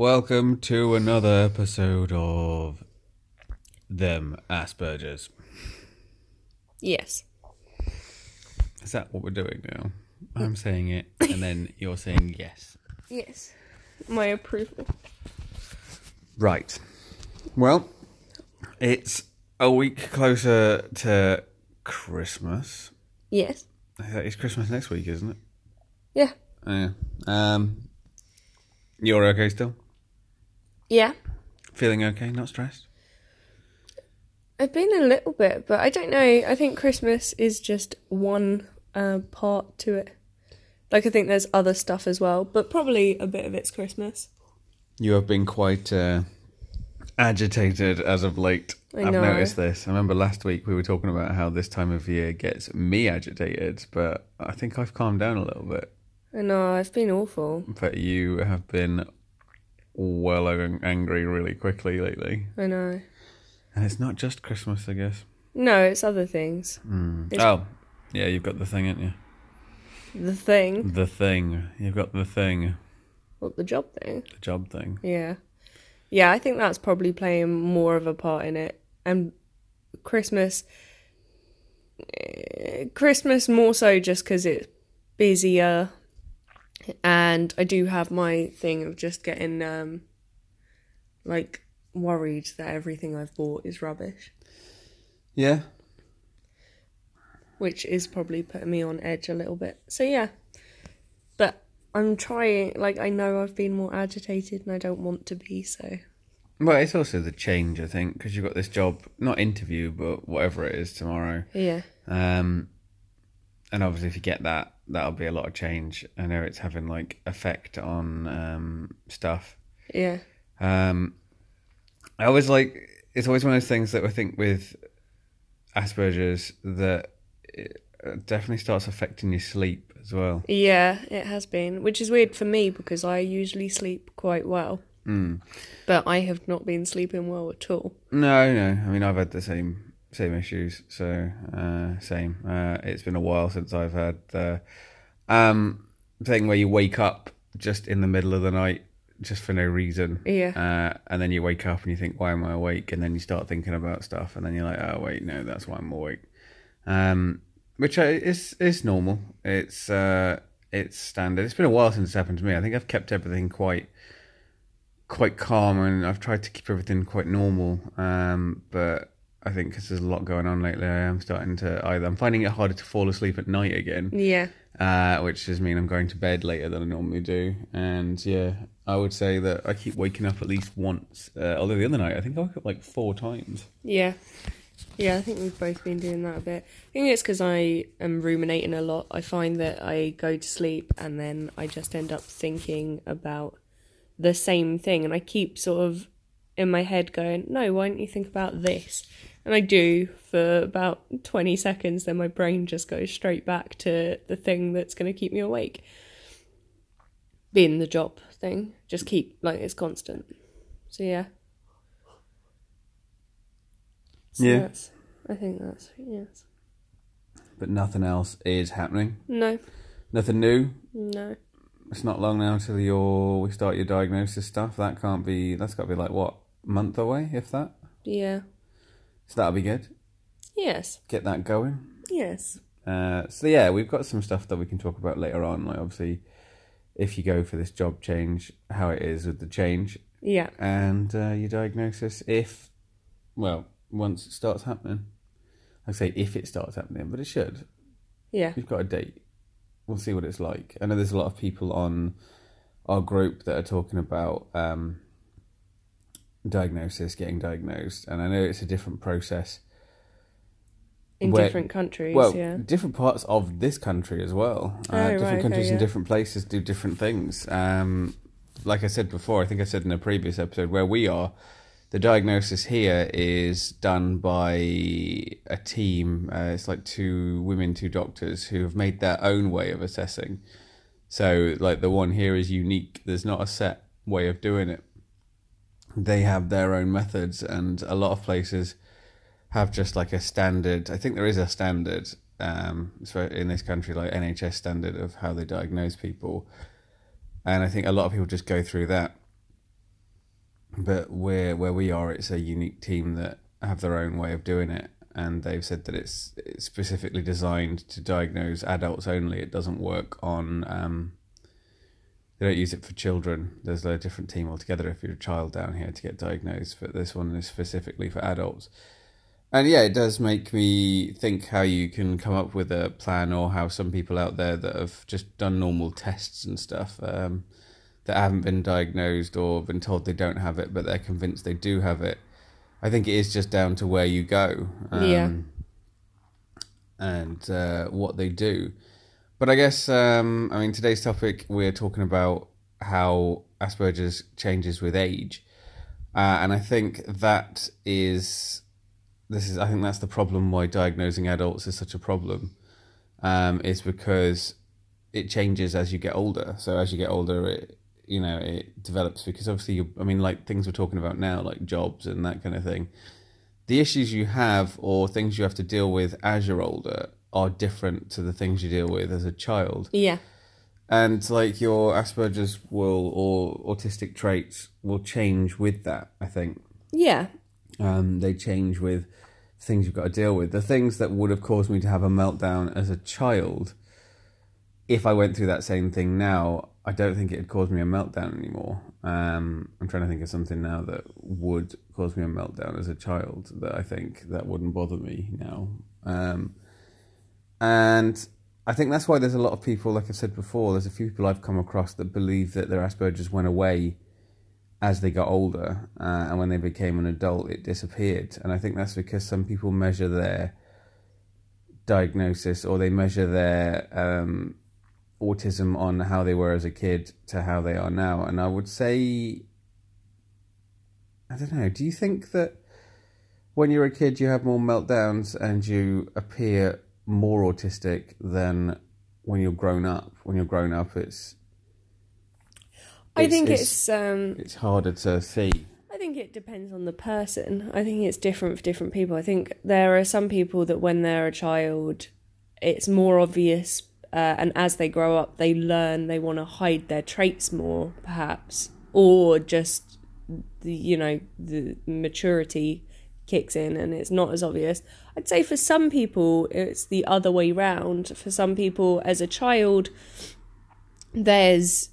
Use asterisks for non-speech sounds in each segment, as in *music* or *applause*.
Welcome to another episode of Them Aspergers. Yes. Is that what we're doing now? I'm saying it, and then *laughs* you're saying yes. Yes. My approval. Right. Well, it's a week closer to Christmas. Yes. It's Christmas next week, isn't it? Yeah. Yeah. Um, you're okay still? Yeah. Feeling okay? Not stressed? I've been a little bit, but I don't know. I think Christmas is just one uh, part to it. Like, I think there's other stuff as well, but probably a bit of it's Christmas. You have been quite uh, agitated as of late. I I've know. noticed this. I remember last week we were talking about how this time of year gets me agitated, but I think I've calmed down a little bit. I know, I've been awful. But you have been well ang- angry really quickly lately. I know. And it's not just Christmas, I guess. No, it's other things. It's- Oh, yeah, you've got the thing, haven't you? The thing. The thing. You've got the thing. What, the job thing? The job thing. Yeah. Yeah, I think that's probably playing more of a part in it. And Christmas. eh, Christmas more so just because it's busier. And I do have my thing of just getting, um, like, worried that everything I've bought is rubbish, Yeah. which is probably putting me on edge a little bit. So, yeah. But I'm trying, like, I know I've been more agitated and I don't want to be, so. Well, it's also the change, I think, because you've got this job, not interview, but whatever it is tomorrow. Yeah. Um, and obviously, if you get that, that'll be a lot of change. I know it's having like effect on um, stuff. Yeah. Um, I always like it's always one of those things that I think with Asperger's that it uh, definitely starts affecting your sleep as well. Yeah, it has been, which is weird for me because I usually sleep quite well. Mm. But I have not been sleeping well at all. No, no. I mean, I've had the same same issues. So uh, same. Uh, it's been a while since I've had the um, thing where you wake up just in the middle of the night, just for no reason. Yeah. Uh, and then you wake up and you think, "Why am I awake?" And then you start thinking about stuff, and then you're like, "Oh wait, no, that's why I'm awake." Um, which I, is is normal. It's uh, it's standard. It's been a while since it's happened to me. I think I've kept everything quite quite calm and I've tried to keep everything quite normal. Um, but I think because there's a lot going on lately, I am starting to either I'm finding it harder to fall asleep at night again, Yeah. uh, which does mean I'm going to bed later than I normally do. And yeah, I would say that I keep waking up at least once. Uh, although the other night I think I woke up like four times. Yeah. Yeah, I think we've both been doing that a bit. I think it's because I am ruminating a lot. I find that I go to sleep and then I just end up thinking about the same thing. And I keep sort of in my head going, no, why don't you think about this? And I do for about 20 seconds, then my brain just goes straight back to the thing that's going to keep me awake. Being the job thing. Just keep, like, it's constant. So, yeah. So Yeah. that's- I think that's, yes. But nothing else is happening. No, Nothing new. no. It's not long now till your we start your diagnosis stuff. That can't be. That's got to be like what month away, if that. Yeah. So that'll be good. Yes. Get that going. Yes. Uh, so yeah, we've got some stuff that we can talk about later on. Like obviously, if you go for this job change, how it is with the change Yeah. and uh, your diagnosis. If well, once it starts happening, I say if it starts happening, but it should. Yeah. We've got a date. We'll see what it's like. I know there's a lot of people on our group that are talking about um, diagnosis, getting diagnosed, and I know it's a different process. In Where- different countries. Well, yeah. different parts of this country as well. Uh, Oh, different right, okay, countries in yeah. different places do different things. Um, like I said before, I think I said in a previous episode, where we are, the diagnosis here is done by a team. Uh, it's like two women, two doctors who have made their own way of assessing. So, like the one here is unique. There's not a set way of doing it. They have their own methods, and a lot of places have just like a standard. I think there is a standard um, so in this country, like NHS standard of how they diagnose people, and I think a lot of people just go through that. but where where we are, it's a unique team that have their own way of doing it, and they've said that it's, it's specifically designed to diagnose adults only. It doesn't work on. Um, they don't use it for children. There's a different team altogether if you're a child down here to get diagnosed, but this one is specifically for adults. And yeah, it does make me think how you can come up with a plan, or how some people out there that have just done normal tests and stuff um, that haven't been diagnosed or been told they don't have it, but they're convinced they do have it. I think it is just down to where you go, um, Yeah. and uh, what they do. But I guess um, I mean today's topic we're talking about how Asperger's changes with age, uh, and I think that is this is I think that's the problem why diagnosing adults is such a problem, um, is because it changes as you get older. So as you get older, it you know it develops because obviously I mean like things we're talking about now like jobs and that kind of thing. The issues you have or things you have to deal with as you're older are different to the things you deal with as a child Yeah. and like your Asperger's will or autistic traits will change with that. I think Yeah. um, they change with things you've got to deal with. The things that would have caused me to have a meltdown as a child, if I went through that same thing now, I don't think it'd cause me a meltdown anymore. Um, I'm trying to think of something now that would cause me a meltdown as a child that I think that wouldn't bother me now. Um, and I think that's why there's a lot of people, like I said before, there's a few people I've come across that believe that their Asperger's went away as they got older, uh, and when they became an adult, it disappeared. And I think that's because some people measure their diagnosis or they measure their um, autism on how they were as a kid to how they are now. And I would say, I don't know, do you think that when you're a kid you have more meltdowns and you appear more autistic than when you're grown up? When you're grown up, it's I It's- think it's- it's, um it's harder to see. I think it depends on the person. I think it's different for different people. I think there are some people that when they're a child, it's more obvious, uh, and as they grow up, they learn they want to hide their traits more, perhaps, or just the you know the maturity kicks in and it's not as obvious. I'd say for some people it's the other way round. For some people, as a child, there's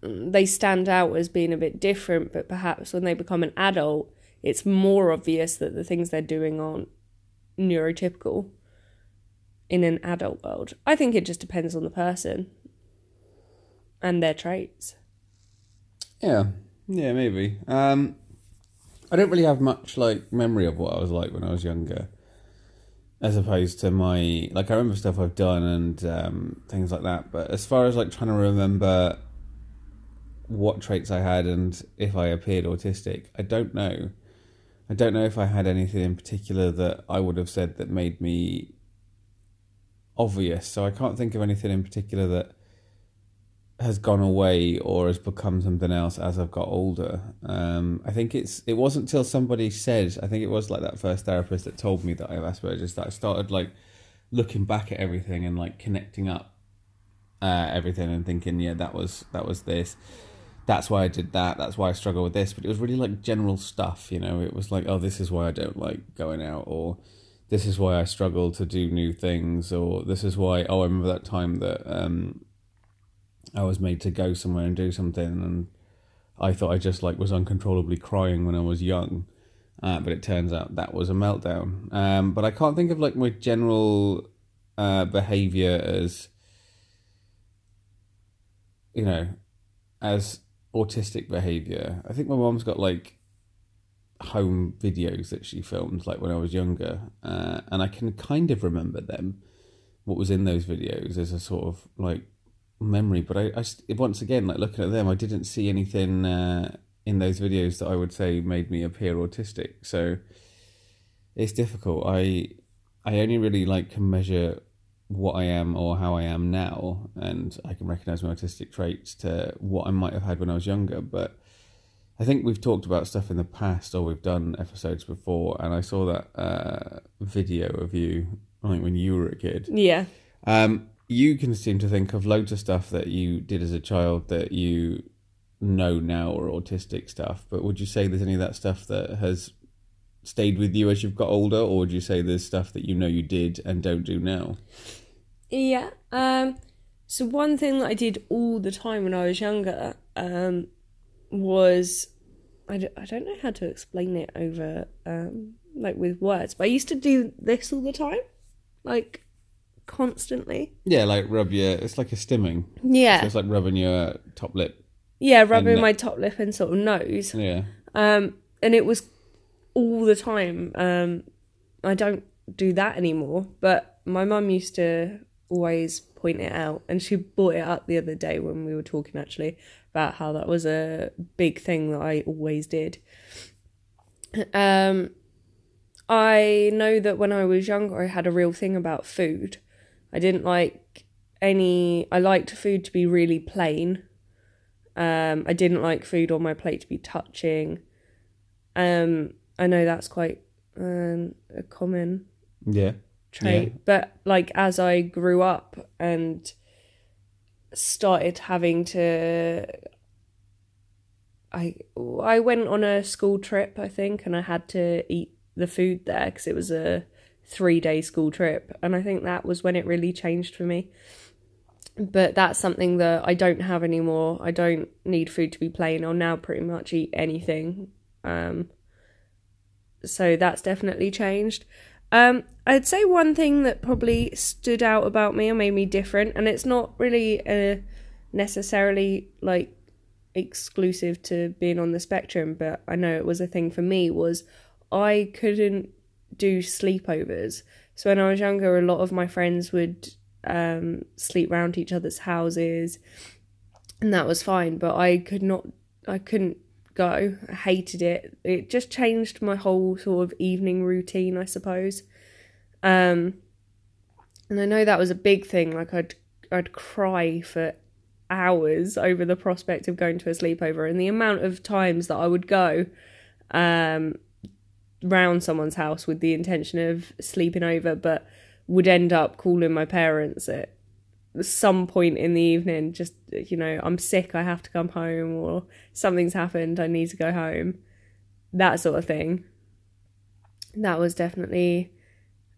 they stand out as being a bit different, but perhaps when they become an adult, it's more obvious that the things they're doing aren't neurotypical in an adult world. I think it just depends on the person and their traits. Yeah, yeah, maybe. Um, I don't really have much like memory of what I was like when I was younger, as opposed to my like I remember stuff I've done and um, things like that. But as far as like trying to remember what traits I had and if I appeared autistic, I don't know. I don't know if I had anything in particular that I would have said that made me obvious. So I can't think of anything in particular that has gone away or has become something else as I've got older. Um, I think it's it wasn't until somebody said I think it was like that first therapist that told me that I have Asperger's that I started like looking back at everything and like connecting up uh, everything and thinking yeah that was that was this. That's why I did that. That's why I struggle with this. But it was really like general stuff you know? It was like oh this is why I don't like going out or this is why I struggle to do new things or this is why oh I remember that time that um I was made to go somewhere and do something, and I thought I just like was uncontrollably crying when I was young, uh, but it turns out that was a meltdown. Um, but I can't think of like my general uh, behavior as you know as autistic behavior. I think my mom's got like home videos that she filmed like when I was younger, uh, and I can kind of remember them. What was in those videos is a sort of like memory, but I, I once again, like looking at them, I didn't see anything uh, in those videos that I would say made me appear autistic. So it's difficult. I I only really like can measure what I am or how I am now, and I can recognize my autistic traits to what I might have had when I was younger. But I think we've talked about stuff in the past, or we've done episodes before, and I saw that uh, video of you, I think when you were a kid. Yeah. Um, you can seem to think of loads of stuff that you did as a child that you know now or autistic stuff, but would you say there's any of that stuff that has stayed with you as you've got older, or would you say there's stuff that you know you did and don't do now? Yeah. Um. So one thing that I did all the time when I was younger, um, was I, d- I don't know how to explain it over um like with words, but I used to do this all the time, like constantly. Yeah, like rub your. It's like a stimming. Yeah. So it's like rubbing your top lip. Yeah, rubbing my top lip and sort of nose. Yeah. Um, and it was all the time. Um, I don't do that anymore, but my mum used to always point it out, and she brought it up the other day when we were talking actually about how that was a big thing that I always did. Um, I know that when I was younger, I had a real thing about food. I didn't like any. I liked food to be really plain. Um, I didn't like food on my plate to be touching. Um, I know that's quite um, a common Yeah. trait, Yeah. but like as I grew up and started having to, I I went on a school trip, I think, and I had to eat the food there because it was a three day school trip, and I think that was when it really changed for me. But that's something that I don't have anymore. I don't need food to be plain. I'll now pretty much eat anything. Um, so that's definitely changed. Um, I'd say one thing that probably stood out about me or made me different, and it's not really uh, necessarily like exclusive to being on the spectrum, but I know it was a thing for me, was I couldn't do sleepovers. So when I was younger, a lot of my friends would um, sleep round each other's houses, and that was fine, but I could not, I couldn't go. I hated it. It just changed my whole sort of evening routine, I suppose. Um, and I know that was a big thing. Like I'd I'd cry for hours over the prospect of going to a sleepover, and the amount of times that I would go um, round someone's house with the intention of sleeping over, but would end up calling my parents at some point in the evening just you know i'm sick i have to come home or something's happened i need to go home that sort of thing. That was definitely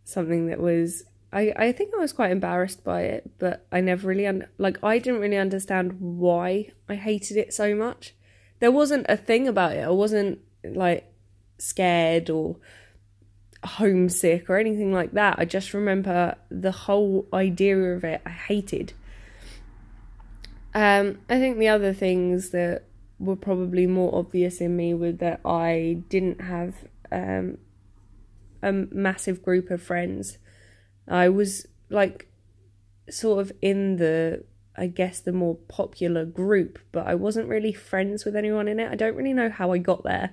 something that was i i think i was quite embarrassed by it but i never really un- like i didn't really understand why i hated it so much. There wasn't a thing about it. I wasn't like scared or homesick or anything like that. I just remember the whole idea of it I hated. Um, I think the other things that were probably more obvious in me were that I didn't have um, a massive group of friends. I was like sort of in the I guess the more popular group, but I wasn't really friends with anyone in it. I don't really know how I got there.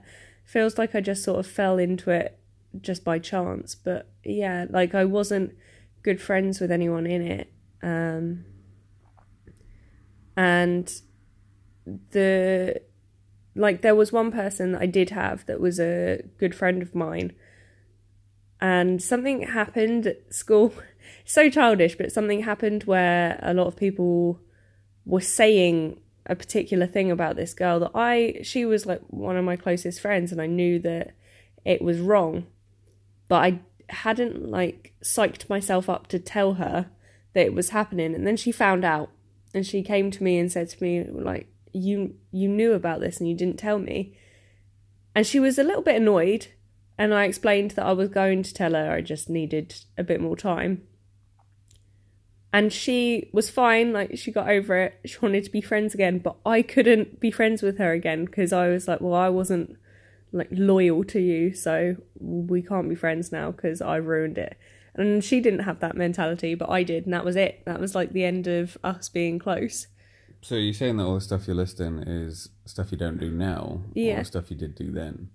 Feels like I just sort of fell into it just by chance but yeah like i wasn't good friends with anyone in it um and the like there was one person that i did have that was a good friend of mine and something happened at school *laughs* so childish but something happened where a lot of people were saying a particular thing about this girl that i she was like one of my closest friends and i knew that it was wrong. But I hadn't like psyched myself up to tell her that it was happening. And then she found out and she came to me and said to me like you you knew about this and you didn't tell me. And she was a little bit annoyed and I explained that I was going to tell her. I just needed a bit more time and she was fine like she got over it she wanted to be friends again but I couldn't be friends with her again because I was like well I wasn't like loyal to you so we can't be friends now because i ruined it and she didn't have that mentality but i did and that was it that was like the end of us being close So you're saying that all the stuff you're listing is stuff you don't do now, Yeah. or stuff you did do then.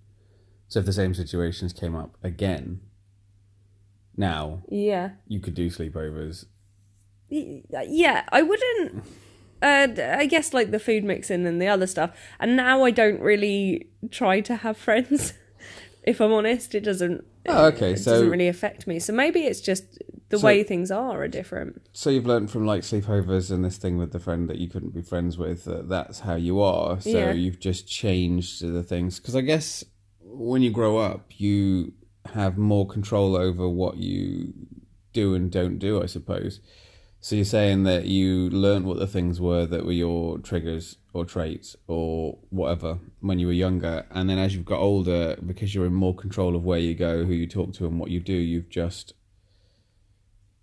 So if the same situations came up again, now yeah you could do sleepovers. Y- yeah i wouldn't uh, i guess like the food mixing and the other stuff and now i don't really try to have friends *laughs* if i'm honest it doesn't Oh, okay. it So doesn't really affect me. So maybe it's just the So- way things are are different. so you've learned from like sleepovers and this thing with the friend that you couldn't be friends with that that's how you are. So Yeah. you've just changed the things because I guess when you grow up, you have more control over what you do and don't do. I suppose. So you're saying that you learned what the things were that were your triggers or traits or whatever when you were younger, and then as you've got older, because you're in more control of where you go, who you talk to, and what you do, you've just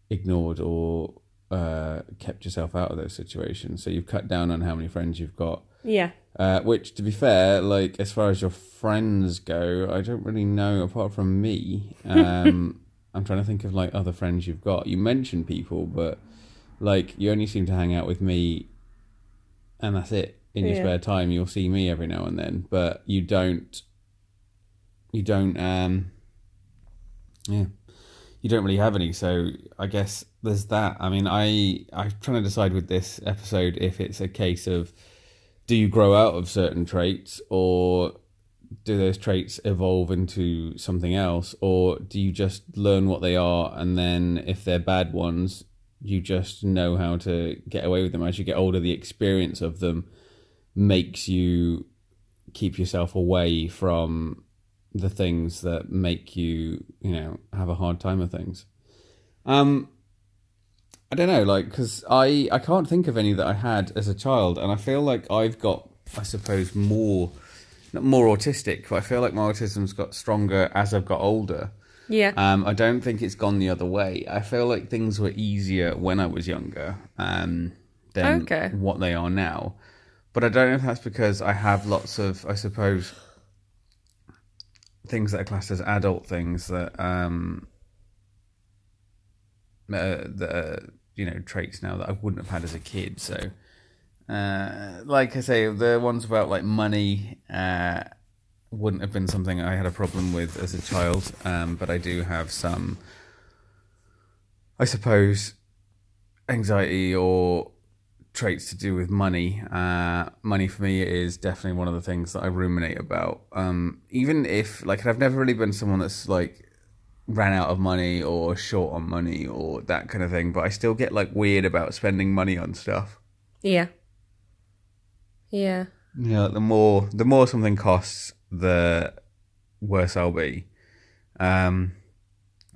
ignored or uh, kept yourself out of those situations. So you've cut down on how many friends you've got. Yeah. Uh, which, to be fair, like as far as your friends go, I don't really know apart from me. *laughs* Um, I'm trying to think of like other friends you've got. You mentioned people, but like you only seem to hang out with me, and that's it. In your Yeah. spare time, you'll see me every now and then, but you don't. You don't. Um, yeah, you don't really have any. So I guess there's that. I mean, I I'm trying to decide with this episode if it's a case of do you grow out of certain traits or do those traits evolve into something else or do you just learn what they are and then if they're bad ones you just know how to get away with them as you get older the experience of them makes you keep yourself away from the things that make you you know have a hard time of things um I don't know, like, because I I can't think of any that I had as a child, and I feel like I've got, I suppose, more, not more autistic, but I feel like my autism's got stronger as I've got older. Yeah. Um, I don't think it's gone the other way. I feel like things were easier when I was younger um, than Okay. what they are now. But I don't know if that's because I have lots of, I suppose, things that are classed as adult things that um, uh, that are, you know traits now that I wouldn't have had as a kid. So, uh, like I say, the ones about like money uh, wouldn't have been something I had a problem with as a child. Um, but I do have some, I suppose, anxiety or traits to do with money. Uh, money for me is definitely one of the things that I ruminate about. Um, even if like I've never really been someone that's like ran out of money or short on money or that kind of thing, but I still get like weird about spending money on stuff. Yeah. Yeah. Yeah, the more the more something costs, the worse I'll be. Um,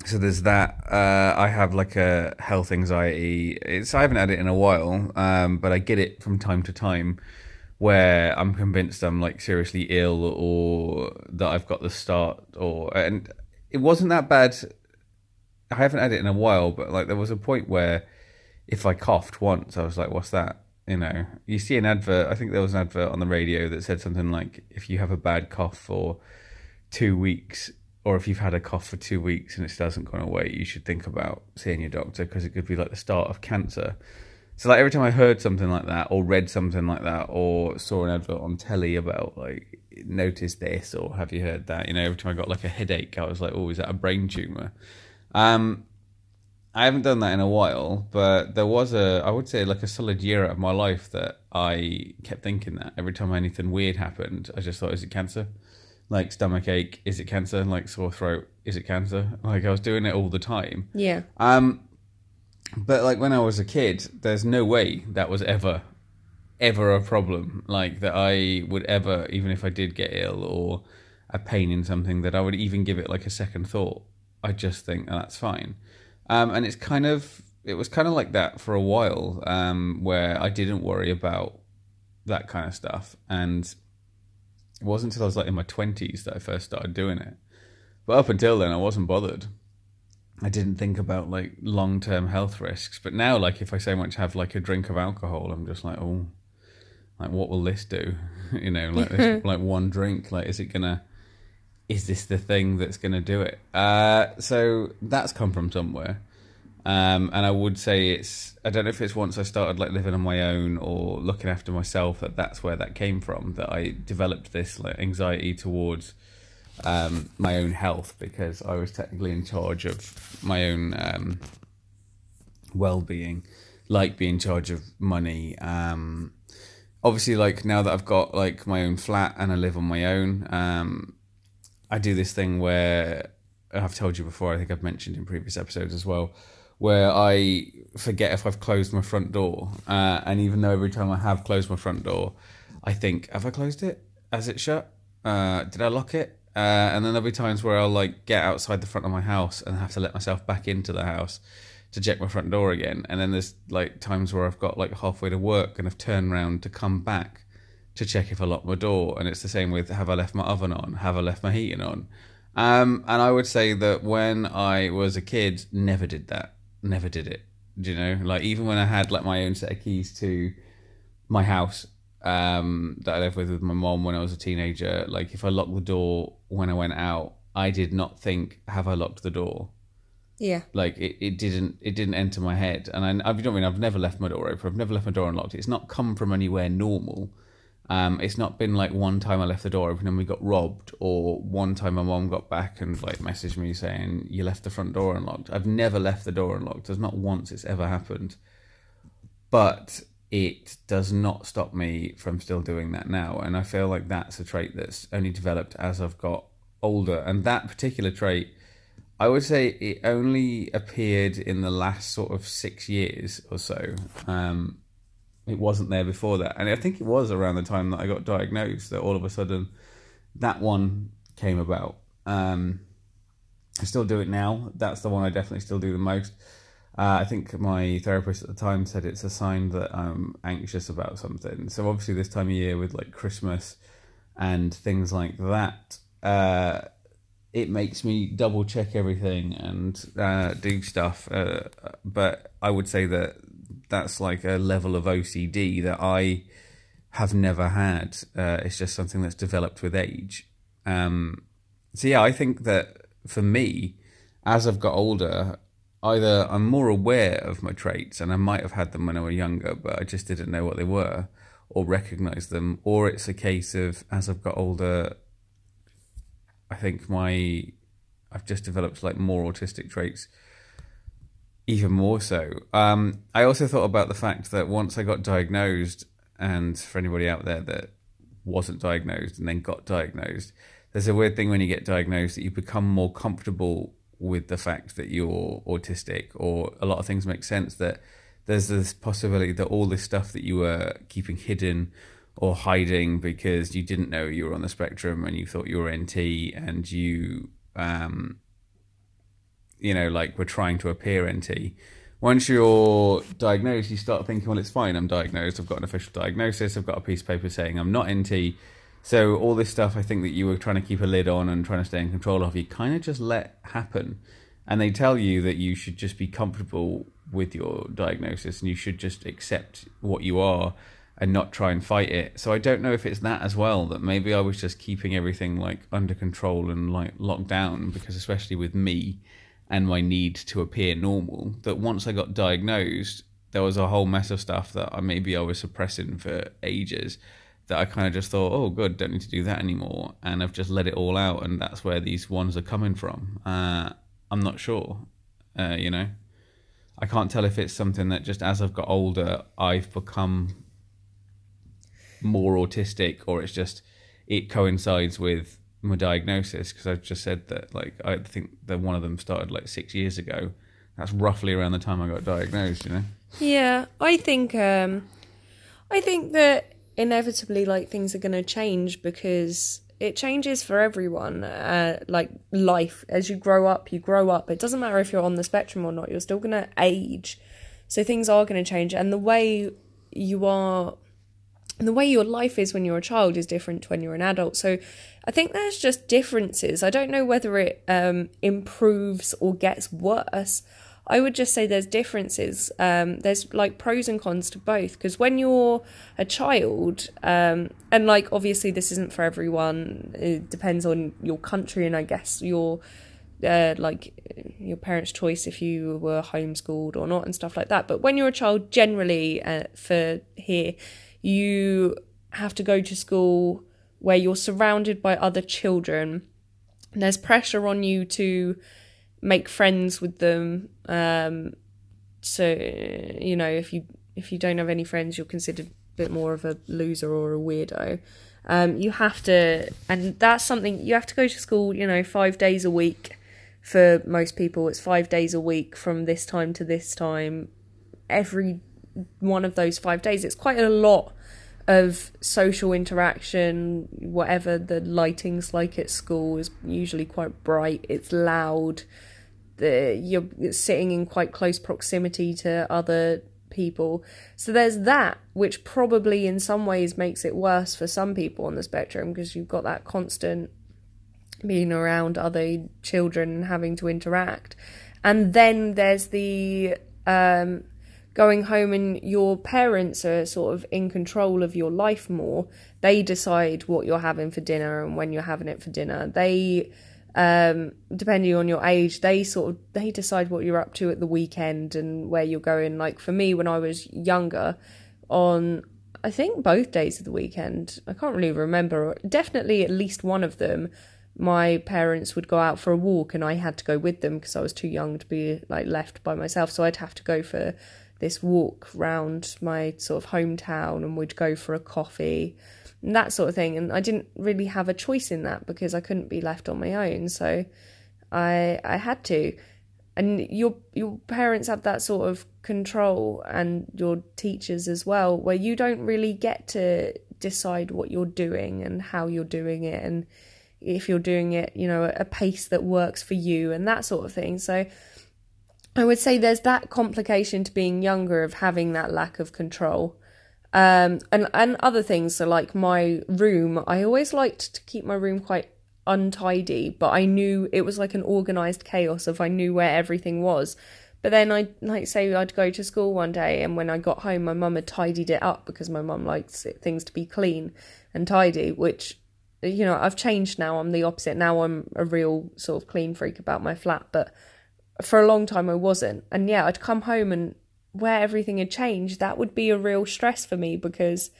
so there's that. Uh, I have like a health anxiety. It's I haven't had it in a while, um, but I get it from time to time, where I'm convinced I'm like seriously ill or that I've got the start. Or and it wasn't that bad. I haven't had it in a while, but like there was a point where if I coughed once, I was like, "What's that?" You know, you see an advert. I think there was an advert on the radio that said something like, "If you have a bad cough for two weeks, or if you've had a cough for two weeks and it hasn't gone away, you should think about seeing your doctor because it could be like the start of cancer." So like every time I heard something like that, or read something like that, or saw an advert on telly about like notice this or have you heard that? You know, every time I got like a headache, I was like, "Oh, is that a brain tumor?" Um, I haven't done that in a while, but there was a, I would say, like a solid year out of my life that I kept thinking that every time anything weird happened, I just thought, is it cancer? Like stomach ache, is it cancer? Like sore throat, is it cancer? Like I was doing it all the time. Yeah. Um, but like when I was a kid, there's no way that was ever, ever a problem. Like that I would ever, even if I did get ill or a pain in something, that I would even give it like a second thought. I just think oh, that's fine. Um, and it's kind of, it was kind of like that for a while, um, where I didn't worry about that kind of stuff. And it wasn't until I was like in my twenties that I first started doing it. But up until then, I wasn't bothered. I didn't think about like long term health risks. But now, like if I say I want to have like a drink of alcohol, I'm just like, oh, like what will this do? *laughs* you know, like this, *laughs* like one drink, like is it gonna? Is this the thing that's gonna do it? Uh, so that's come from somewhere. Um, and I would say it's I don't know if it's once I started like living on my own or looking after myself that that's where that came from that I developed this like anxiety towards um, my own health because I was technically in charge of my own um, well-being, like being in charge of money. Um, obviously, like now that I've got like my own flat and I live on my own, um, I do this thing where I've told you before. I think I've mentioned in previous episodes as well, where I forget if I've closed my front door, uh, and even though every time I have closed my front door, I think, have I closed it? Has it shut? Uh, did I lock it? Uh, and then there'll be times where I'll like get outside the front of my house and have to let myself back into the house to check my front door again. And then there's like times where I've got like halfway to work and I've turned around to come back to check if I locked my door. And it's the same with have I left my oven on? Have I left my heating on? Um, and I would say that when I was a kid, never did that. Never did it. Do you know? Like even when I had like my own set of keys to my house um, that I lived with with my mom when I was a teenager, like if I locked the door when I went out, I did not think, have I locked the door? Yeah. Like it, it didn't it didn't enter my head, and I, I don't mean I've never left my door open. I've never left my door unlocked. It's not come from anywhere normal. Um, it's not been like one time I left the door open and we got robbed, or one time my mom got back and like messaged me saying you left the front door unlocked. I've never left the door unlocked. There's not once it's ever happened. But it does not stop me from still doing that now. And I feel like that's a trait that's only developed as I've got older. And that particular trait, I would say it only appeared in the last sort of six years or so. Um, it wasn't there before that. And I think it was around the time that I got diagnosed that all of a sudden that one came about. Um, I still do it now. That's the one I definitely still do the most. Uh, I think my therapist at the time said it's a sign that I'm anxious about something. So obviously, this time of year with like Christmas and things like that, uh, it makes me double check everything and uh, do stuff. Uh, but I would say that that's like a level of OCD that I have never had. Uh, it's just something that's developed with age. Um, so yeah, I think that for me, as I've got older, either I'm more aware of my traits and I might have had them when I was younger, but I just didn't know what they were or recognize them, or it's a case of as I've got older, I think my I've just developed like more autistic traits, even more so. Um, I also thought about the fact that once I got diagnosed, and for anybody out there that wasn't diagnosed and then got diagnosed, there's a weird thing when you get diagnosed that you become more comfortable with the fact that you're autistic, or a lot of things make sense that there's this possibility that all this stuff that you were keeping hidden or hiding because you didn't know you were on the spectrum and you thought you were NT and you, um, you know, like we're trying to appear NT. Once you're diagnosed, you start thinking, well, it's fine. I'm diagnosed. I've got an official diagnosis. I've got a piece of paper saying I'm not NT. So all this stuff, I think that you were trying to keep a lid on and trying to stay in control of, you kind of just let happen. And they tell you that you should just be comfortable with your diagnosis and you should just accept what you are and not try and fight it. So I don't know if it's that as well that maybe I was just keeping everything like under control and like locked down because especially with me and my need to appear normal that once I got diagnosed there was a whole mess of stuff that I, maybe I was suppressing for ages that I kind of just thought, oh, good, don't need to do that anymore, and I've just let it all out, and that's where these ones are coming from. Uh, I'm not sure, uh, you know. I can't tell if it's something that just as I've got older, I've become more autistic, or it's just it coincides with my diagnosis because I've just said that like I think that one of them started like six years ago. That's roughly around the time I got diagnosed, you know. Yeah, I think um, I think that inevitably like things are going to change because it changes for everyone uh, like life. As you grow up you grow up. It doesn't matter if you're on the spectrum or not you're still going to age. So things are going to change. And the way you are the way your life is when you're a child is different to when you're an adult. So i think there's just differences i don't know whether it um, improves or gets worse I would just say there's differences. Um, there's like pros and cons to both because when you're a child, um, and like obviously this isn't for everyone. It depends on your country and I guess your uh, like your parents' choice if you were homeschooled or not and stuff like that. But when you're a child, generally uh, for here, you have to go to school where you're surrounded by other children. There's pressure on you to make friends with them. Um, so you know, if you if you don't have any friends, you're considered a bit more of a loser or a weirdo. Um, you have to, and that's something you have to go to school. You know, five days a week, for most people, it's five days a week from this time to this time. Every one of those five days, it's quite a lot of social interaction. Whatever the lighting's like at school is usually quite bright. It's loud. The, you're sitting in quite close proximity to other people. So there's that, which probably in some ways makes it worse for some people on the spectrum because you've got that constant being around other children and having to interact. And then there's the um, going home and your parents are sort of in control of your life more. They decide what you're having for dinner and when you're having it for dinner. They um, depending on your age, they sort of they decide what you're up to at the weekend and where you're going. Like for me, when I was younger, on I think both days of the weekend, I can't really remember. Definitely at least one of them, my parents would go out for a walk, and I had to go with them because I was too young to be like left by myself. So I'd have to go for this walk round my sort of hometown, and we'd go for a coffee and that sort of thing. And I didn't really have a choice in that because I couldn't be left on my own. So I I had to. And your your parents have that sort of control and your teachers as well, where you don't really get to decide what you're doing and how you're doing it and if you're doing it, you know, a pace that works for you and that sort of thing. So I would say there's that complication to being younger of having that lack of control. Um, and and other things. So like my room, I always liked to keep my room quite untidy, but I knew it was like an organized chaos if I knew where everything was. But then I like say I'd go to school one day, and when I got home, my mum had tidied it up because my mum likes things to be clean and tidy. Which, you know, I've changed now. I'm the opposite now. I'm a real sort of clean freak about my flat, but for a long time I wasn't. And yeah, I'd come home and where everything had changed, that would be a real stress for me because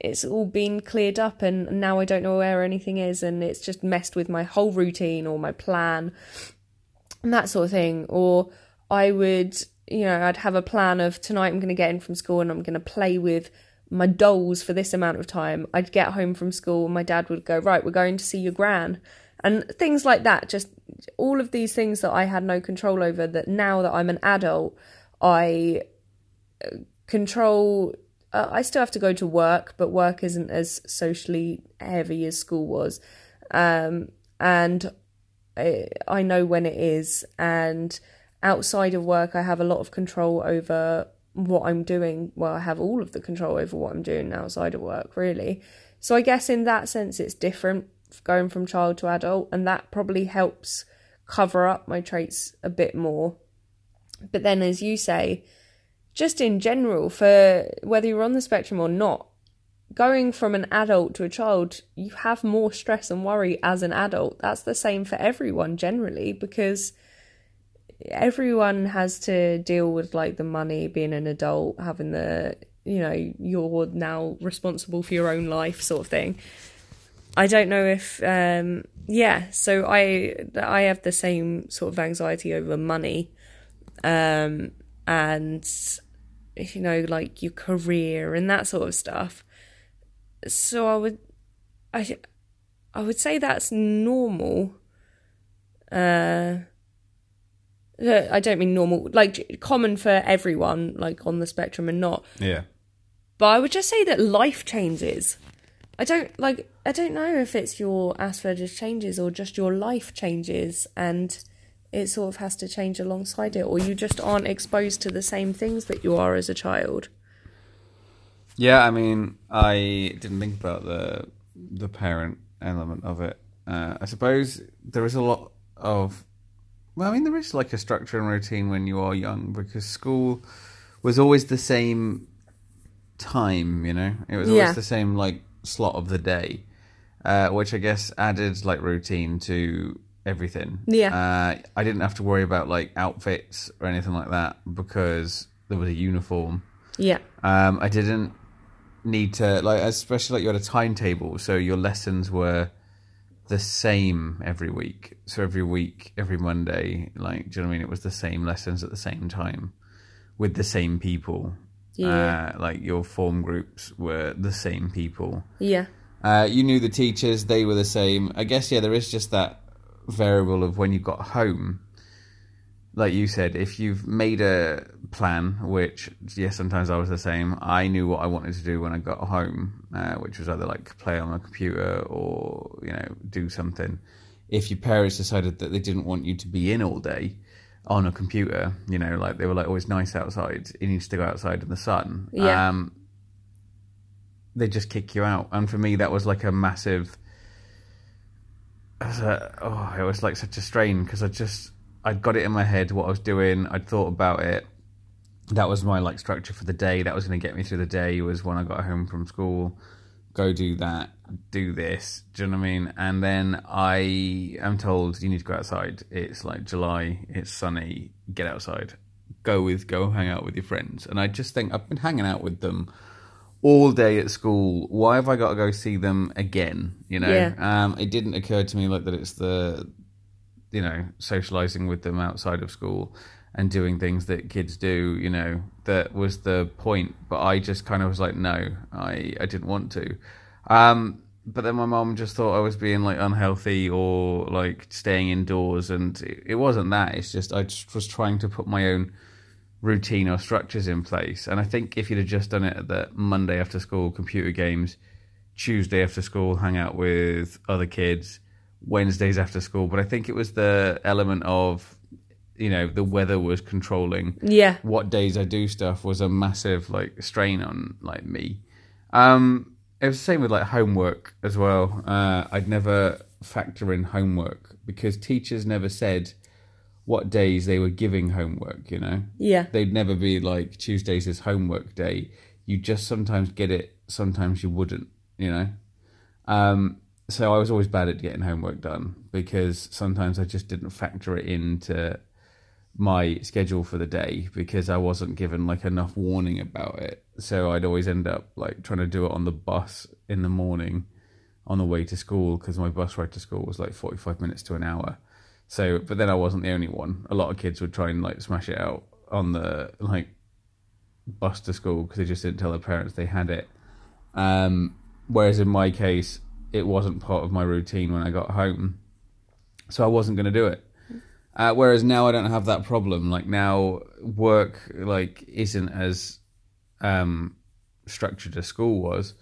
it's all been cleared up and now I don't know where anything is and it's just messed with my whole routine or my plan and that sort of thing. Or I would, you know, I'd have a plan of tonight I'm going to get in from school and I'm going to play with my dolls for this amount of time. I'd get home from school and my dad would go, Right, we're going to see your gran. And things like that, just all of these things that I had no control over that now that I'm an adult, I uh, control. Uh, I still have to go to work, but work isn't as socially heavy as school was, um, and I, I know when it is. And outside of work, I have a lot of control over what I'm doing. Well, I have all of the control over what I'm doing outside of work, really. So I guess in that sense, it's different going from child to adult, and that probably helps cover up my traits a bit more but then, as you say, just in general, for whether you're on the spectrum or not, going from an adult to a child, you have more stress and worry as an adult. That's the same for everyone generally because everyone has to deal with like the money, being an adult, having the, you know, you're now responsible for your own life sort of thing. I don't know if um yeah, so I I have the same sort of anxiety over money um, and you know, like your career and that sort of stuff. So I would, I, I would say that's normal. Uh, I don't mean normal, like common for everyone, like on the spectrum and not. Yeah. But I would just say that life changes. I don't like. I don't know if it's your Asperger's changes or just your life changes, and it sort of has to change alongside it, or you just aren't exposed to the same things that you are as a child. Yeah, I mean, I didn't think about the the parent element of it. Uh, I suppose there is a lot of, well, I mean, there is like a structure and routine when you are young because school was always the same time. You know, it was always Yeah. the same like slot of the day, uh, which I guess added like routine to everything. Yeah. uh, I didn't have to worry about like outfits or anything like that because there was a uniform. Yeah. Um, I didn't need to like, especially like you had a timetable, so your lessons were the same every week. So every week, every Monday, like, do you know what I mean? It was the same lessons at the same time with the same people. Yeah. Uh, like your form groups were the same people. Yeah. Uh, you knew the teachers; they were the same. I guess yeah, there is just that variable of when you got home. Like you said, if you've made a plan, which yes, sometimes I was the same. I knew what I wanted to do when I got home, uh, which was either like play on a computer or you know do something. If your parents decided that they didn't want you to be in all day on a computer, you know, like they were like, "Oh, it's nice outside. It needs to go outside in the sun." Yeah. Um, they just kick you out, and for me, that was like a massive. As a, oh, it was like such a strain because I just I'd got it in my head what I was doing. I'd thought about it. That was my like structure for the day. That was going to get me through the day. Was when I got home from school, go do that, do this. Do you know what I mean? And then I am told you need to go outside. It's like July. It's sunny. Get outside. Go with go hang out with your friends. And I just think I've been hanging out with them all day at school. Why have I got to go see them again? You know, Yeah. um, it didn't occur to me like that. It's the you know socializing with them outside of school and doing things that kids do. You know, that was the point. But I just kind of was like, no, I I didn't want to. Um, but then my mom just thought I was being like unhealthy or like staying indoors, and it, it wasn't that. It's just I just was trying to put my own routine or structures in place. And I think if you'd have just done it at the Monday after school, computer games, Tuesday after school, hang out with other kids, Wednesdays after school. But I think it was the element of, you know, the weather was controlling Yeah. what days I do stuff was a massive like strain on like me. Um, it was the same with like homework as well. Uh, I'd never factor in homework because teachers never said what days they were giving homework. You know, Yeah. they'd never be like Tuesdays is homework day. You just sometimes get it, sometimes you wouldn't. You know, um, so I was always bad at getting homework done because sometimes I just didn't factor it into my schedule for the day because I wasn't given like enough warning about it. So I'd always end up like trying to do it on the bus in the morning on the way to school because my bus ride to school was like 45 minutes to an hour. So, but then I wasn't the only one. A lot of kids would try and like smash it out on the like bus to school because they just didn't tell their parents they had it. Um, whereas in my case, it wasn't part of my routine when I got home, so I wasn't going to do it. Uh, whereas now I don't have that problem. Like now, work like isn't as um, structured as school was.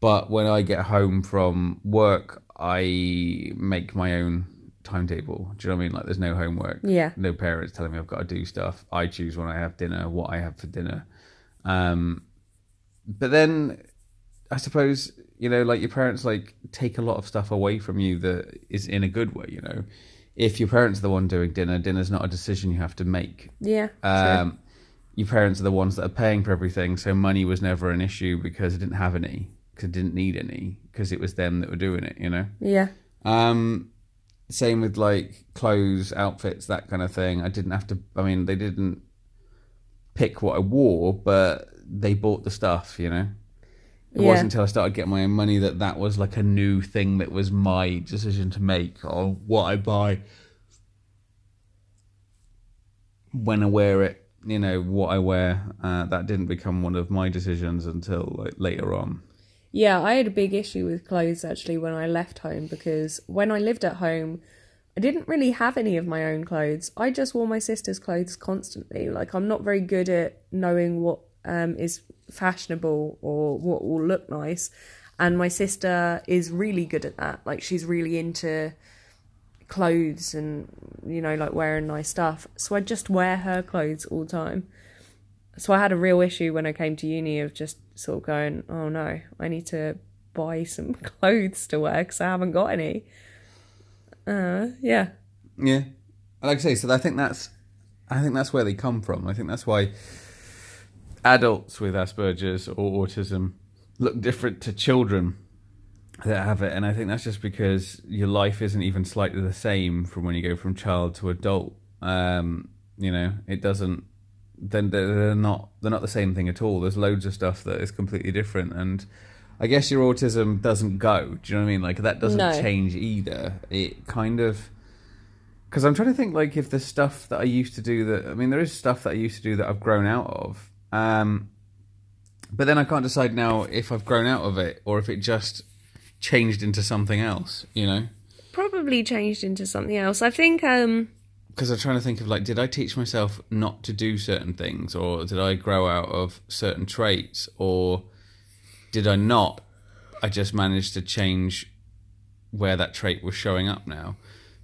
But when I get home from work, I make my own timetable. Do you know what I mean? Like there's no homework. Yeah. No parents telling me I've got to do stuff. I choose when I have dinner, what I have for dinner. Um, but then I suppose you know, like your parents like take a lot of stuff away from you that is in a good way. You know, if your parents are the one doing dinner, dinner's not a decision you have to make. Yeah. Um, your parents are the ones that are paying for everything, so money was never an issue because I didn't have any, because it didn't need any, because it was them that were doing it. You know. yeah. Um, same with like clothes, outfits, that kind of thing. I didn't have to. I mean, they didn't pick what I wore, but they bought the stuff. You know. It Yeah. wasn't until I started getting my own money that that was like a new thing that was my decision to make on what I buy, when I wear it. You know what I wear. Uh, that didn't become one of my decisions until like later on. Yeah, I had a big issue with clothes actually when I left home because when I lived at home, I didn't really have any of my own clothes. I just wore my sister's clothes constantly. Like I'm not very good at knowing what um, is fashionable or what will look nice, and my sister is really good at that. Like she's really into clothes and you know like wearing nice stuff. So I just wear her clothes all the time so I had a real issue when I came to uni of just sort of going, oh no, I need to buy some *laughs* clothes to wear because I haven't got any. Uh, yeah, Yeah, like I say, so I think that's, I think that's where they come from. I think that's why adults with Asperger's or autism look different to children that have it, and I think that's just because your life isn't even slightly the same from when you go from child to adult. Um, you know, it doesn't. Then they're not they're not the same thing at all. There's loads of stuff that is completely different, and I guess your autism doesn't go. Do you know what I mean? Like that doesn't No. change either. It kind of because I'm trying to think like if the stuff that I used to do that I mean there is stuff that I used to do that I've grown out of, um, but then I can't decide now if I've grown out of it or if it just changed into something else. You know? probably changed into something else. I think um because I'm trying to think of like, did I teach myself not to do certain things, or did I grow out of certain traits, or did I not? I just managed to change where that trait was showing up now.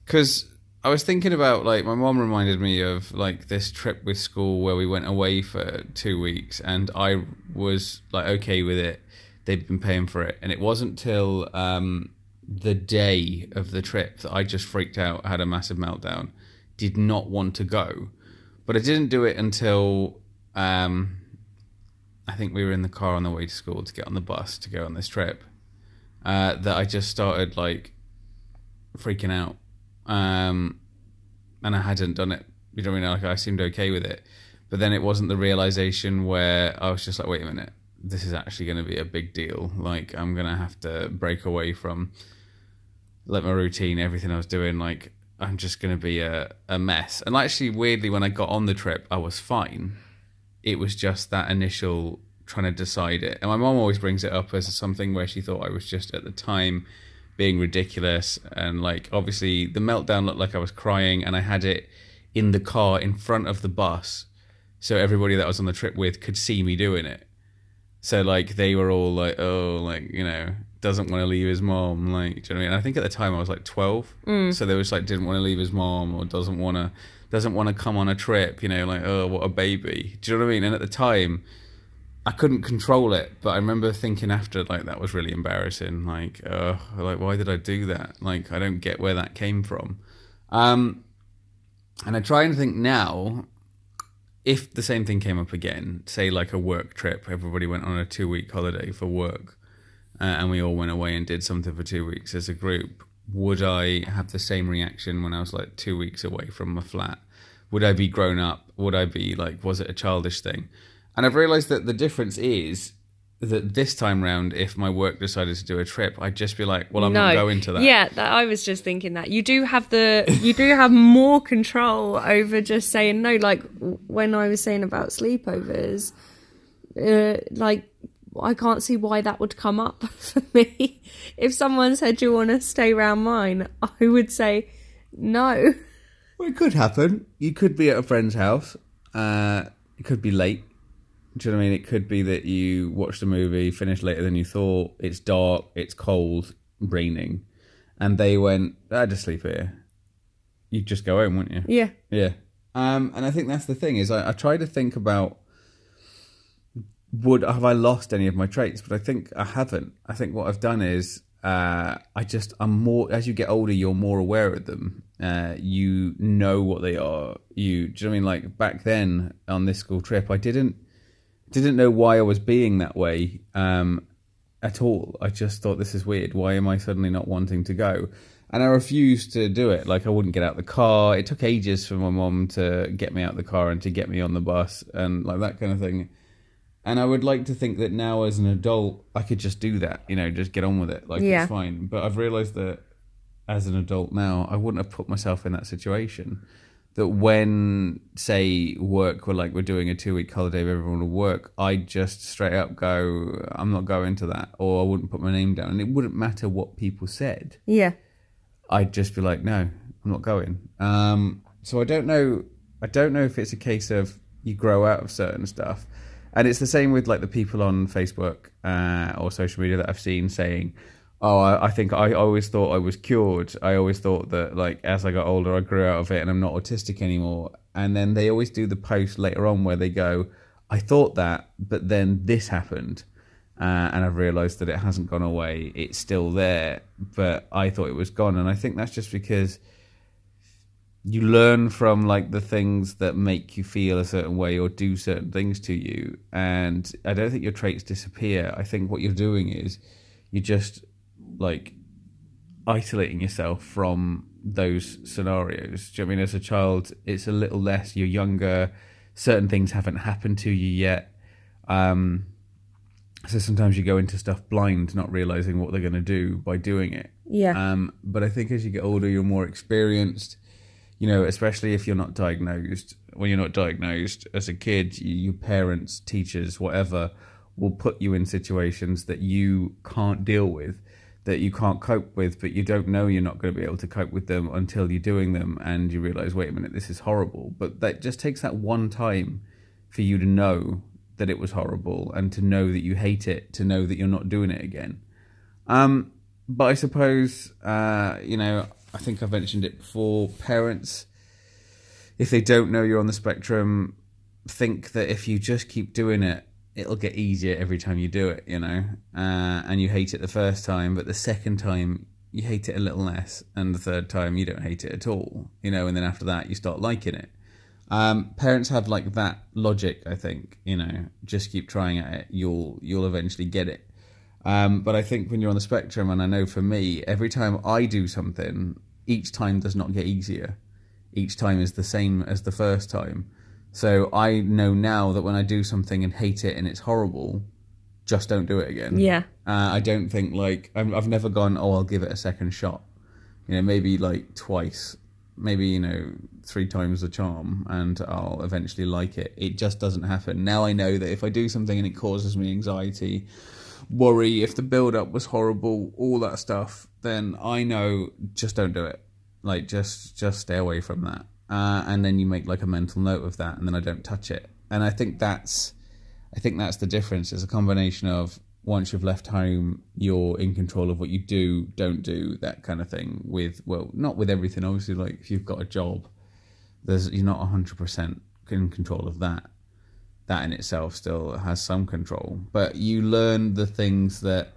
Because I was thinking about like my mom reminded me of like this trip with school where we went away for two weeks, and I was like okay with it. They'd been paying for it, and it wasn't till um, the day of the trip that I just freaked out, had a massive meltdown did not want to go. But I didn't do it until um, I think we were in the car on the way to school to get on the bus to go on this trip. Uh, that I just started like freaking out. Um, and I hadn't done it. You know what I mean? Like I seemed okay with it. But then it wasn't the realization where I was just like, wait a minute, this is actually going to be a big deal. Like I'm going to have to break away from like my routine, everything I was doing. Like I'm just going to be a, a mess. And actually, weirdly, when I got on the trip, I was fine. It was just that initial trying to decide it. And my mom always brings it up as something where she thought I was just at the time being ridiculous. And like, obviously, the meltdown looked like I was crying, and I had it in the car in front of the bus. So everybody that I was on the trip with could see me doing it. So like they were all like, oh, like you know, doesn't want to leave his mom. Like, do you know what I mean? And I think at the time I was like twelve, Mm. so they was like didn't want to leave his mom or doesn't want to doesn't want to come on a trip. You know, like oh, what a baby. Do you know what I mean? And at the time, I couldn't control it, but I remember thinking after like that was really embarrassing. Like, uh, like why did I do that? Like, I don't get where that came from. Um, and I try and think now, if the same thing came up again, say like a work trip, everybody went on a two week holiday for work, uh, and we all went away and did something for two weeks as a group, would I have the same reaction when I was like two weeks away from my flat? Would I be grown up? Would I be like, was it a childish thing? And I've realized that the difference is that this time round, if my work decided to do a trip, I'd just be like, well, I'm not going to that. Yeah, that, I was just thinking that you do have the you do have more control over just saying no. Like when I was saying about sleepovers, uh, like I can't see why that would come up *laughs* for me. If someone said, "Do you want to stay around mine?" I would say no. Well, it could happen. You could be at a friend's house. Uh, it could be late. Do you know what I mean? It could be that you watched a movie, finished later than you thought. It's dark, it's cold, raining, and they went, "I just sleep here." You'd just go home, wouldn't you? Yeah, Yeah. Um, and I think that's the thing is I, I try to think about would have I lost any of my traits, but I think I haven't. I think what I've done is uh, I just I'm more as you get older, you're more aware of them. Uh, you know what they are. You do you know I mean? Like back then on this school trip, I didn't didn't know why I was being that way um, at all. I just thought this is weird. Why am I suddenly not wanting to go? And I refused to do it. Like I wouldn't get out the car. It took ages for my mom to get me out the car and to get me on the bus and like that kind of thing. And I would like to think that now as an adult, I could just do that. You know, just get on with it. Like Yeah. it's fine. But I've realised that as an adult now, I wouldn't have put myself in that situation. That when, say, work were like we're doing a two week holiday, where everyone would work, I'd just straight up go, I'm not going to that, or I wouldn't put my name down, and it wouldn't matter what people said. yeah, I'd just be like, no, I'm not going. Um, so I don't know. I don't know if it's a case of you grow out of certain stuff, and it's the same with like the people on Facebook uh, or social media that I've seen saying, "Oh, I, I think I always thought I was cured. I always thought that like as I got older, I grew out of it, and I'm not autistic anymore." And then they always do the post later on where they go, "I thought that, but then this happened." uh, and I've realised that it hasn't gone away. It's still there, but I thought it was gone, and I think that's just because you learn from like the things that make you feel a certain way or do certain things to you, and I don't think your traits disappear. I think what you're doing is you're just like isolating yourself from those scenarios. Do you know what I mean? As a child, it's a little less. You're younger. Certain things haven't happened to you yet. Um, so sometimes you go into stuff blind, not realizing what they're going to do by doing it. yeah, Um, but I think as you get older, you're more experienced. You know, especially if you're not diagnosed. When you're not diagnosed as a kid, you, your parents, teachers, whatever, will put you in situations that you can't deal with. that you can't cope with, but you don't know you're not going to be able to cope with them until you're doing them and you realize, wait a minute, this is horrible. But that just takes that one time for you to know that it was horrible and to know that you hate it, to know that you're not doing it again. Um, but I suppose, uh, you know, I think I've mentioned it before. Parents, if they don't know you're on the spectrum, think that if you just keep doing it, it'll get easier every time you do it, you know, uh, and you hate it the first time, but the second time you hate it a little less, and the third time you don't hate it at all, you know, and then after that you start liking it. Um, parents have like that logic, I think, you know, just keep trying at it, you'll you'll eventually get it. Um, but I think when you're on the spectrum, and I know for me, every time I do something, each time does not get easier. Each time is the same as the first time. So I know now that when I do something and hate it and it's horrible, just don't do it again. Yeah. Uh, I don't think like i have never gone. Oh, I'll give it a second shot. You know, maybe like twice, maybe you know three times the charm, and I'll eventually like it. It just doesn't happen. Now I know that if I do something and it causes me anxiety, worry, if the build up was horrible, all that stuff, then I know just don't do it. Like just just stay away from that uh, and then you make like a mental note of that, and then I don't touch it. And I think that's, I think that's the difference. It's a combination of once you've left home, you're in control of what you do, don't do, that kind of thing. With well, not with everything. Obviously, like if you've got a job, there's you're not hundred percent in control of that. That in itself still has some control, but you learn the things that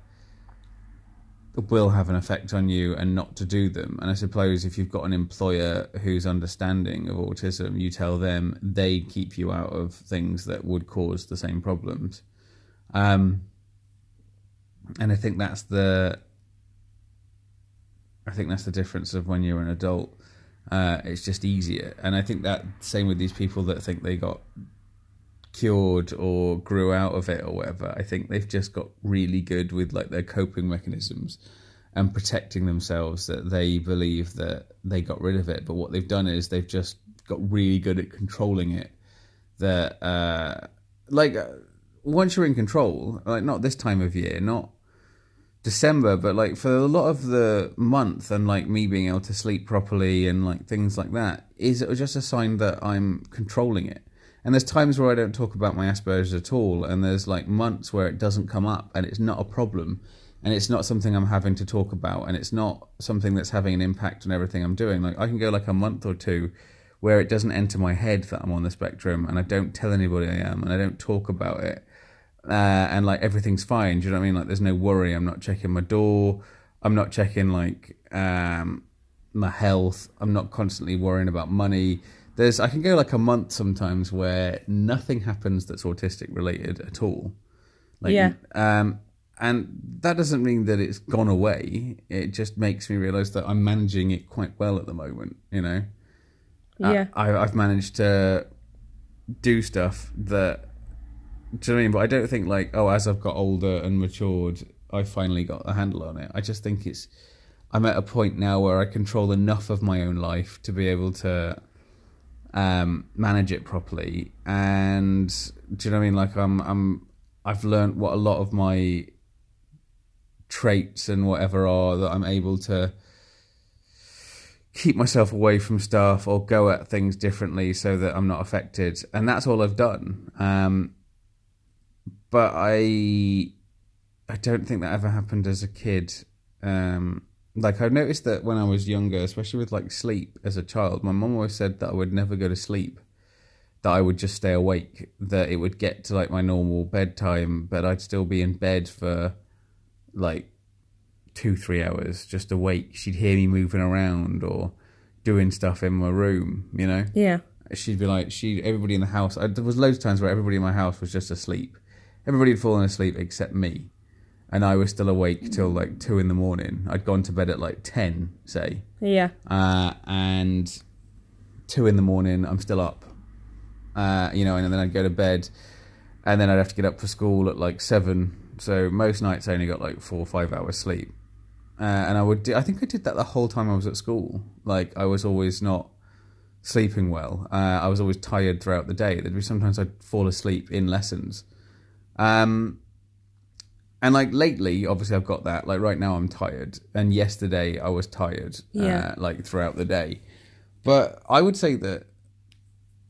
will have an effect on you and not to do them. And I suppose if you've got an employer who's understanding of autism, you tell them they keep you out of things that would cause the same problems. Um, and I think that's the I think that's the difference of when you're an adult. Uh, it's just easier, and I think that same with these people that think they got cured or grew out of it or whatever. I think they've just got really good with like their coping mechanisms and protecting themselves that they believe that they got rid of it. But what they've done is they've just got really good at controlling it. That uh, like uh, once you're in control, like not this time of year, not December, but like for a lot of the month and like me being able to sleep properly and like things like that, is it just a sign that I'm controlling it? And there's times where I don't talk about my Asperger's at all, and there's like months where it doesn't come up and it's not a problem, and it's not something I'm having to talk about, and it's not something that's having an impact on everything I'm doing. Like I can go like a month or two where it doesn't enter my head that I'm on the spectrum, and I don't tell anybody I am, and I don't talk about it, uh, and like everything's fine. Do you know what I mean? Like there's no worry. I'm not checking my door. I'm not checking like um, my health. I'm not constantly worrying about money there's I can go like a month sometimes where nothing happens that's autistic related at all. Like, yeah. Um, and that doesn't mean that it's gone away. It just makes me realize that I'm managing it quite well at the moment. You know. Yeah. I, I've managed to do stuff that. Do you know what I mean? But I don't think like oh, as I've got older and matured, I finally got a handle on it. I just think it's. I'm at a point now where I control enough of my own life to be able to um, manage it properly. And do you know what I mean? Like I'm, I'm, I've learned what a lot of my traits and whatever are that I'm able to keep myself away from stuff or go at things differently so that I'm not affected. And that's all I've done. Um, but I, I don't think that ever happened as a kid. Um, like I've noticed that when I was younger, especially with like sleep as a child, my mom always said that I would never go to sleep, that I would just stay awake, that it would get to like my normal bedtime, but I'd still be in bed for like two, three hours just awake. She'd hear me moving around or doing stuff in my room, you know? Yeah. She'd be like, she, everybody in the house, I, there was loads of times where everybody in my house was just asleep. Everybody had fallen asleep except me and I was still awake till like two in the morning. I'd gone to bed at like ten, say. Yeah. Uh, and two in the morning, I'm still up. Uh, you know, and then I'd go to bed, and then I'd have to get up for school at like seven. So most nights I only got like four or five hours sleep. Uh, and I would, do, I think I did that the whole time I was at school. Like I was always not sleeping well. Uh, I was always tired throughout the day. There'd be sometimes I'd fall asleep in lessons. Um, and like lately, obviously, I've got that. Like right now, I'm tired, and yesterday I was tired. Yeah. Uh, like throughout the day, but I would say that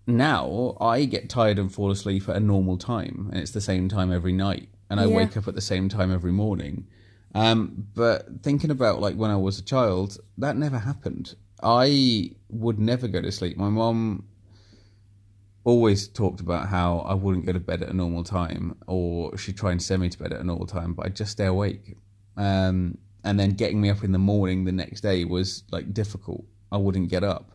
now I get tired and fall asleep at a normal time, and it's the same time every night, and I Yeah. wake up at the same time every morning. Um, but thinking about like when I was a child, that never happened. I would never go to sleep. My mom always talked about how I wouldn't go to bed at a normal time, or she'd try and send me to bed at a normal time, but I'd just stay awake. Um, and then getting me up in the morning the next day was like difficult. I wouldn't get up.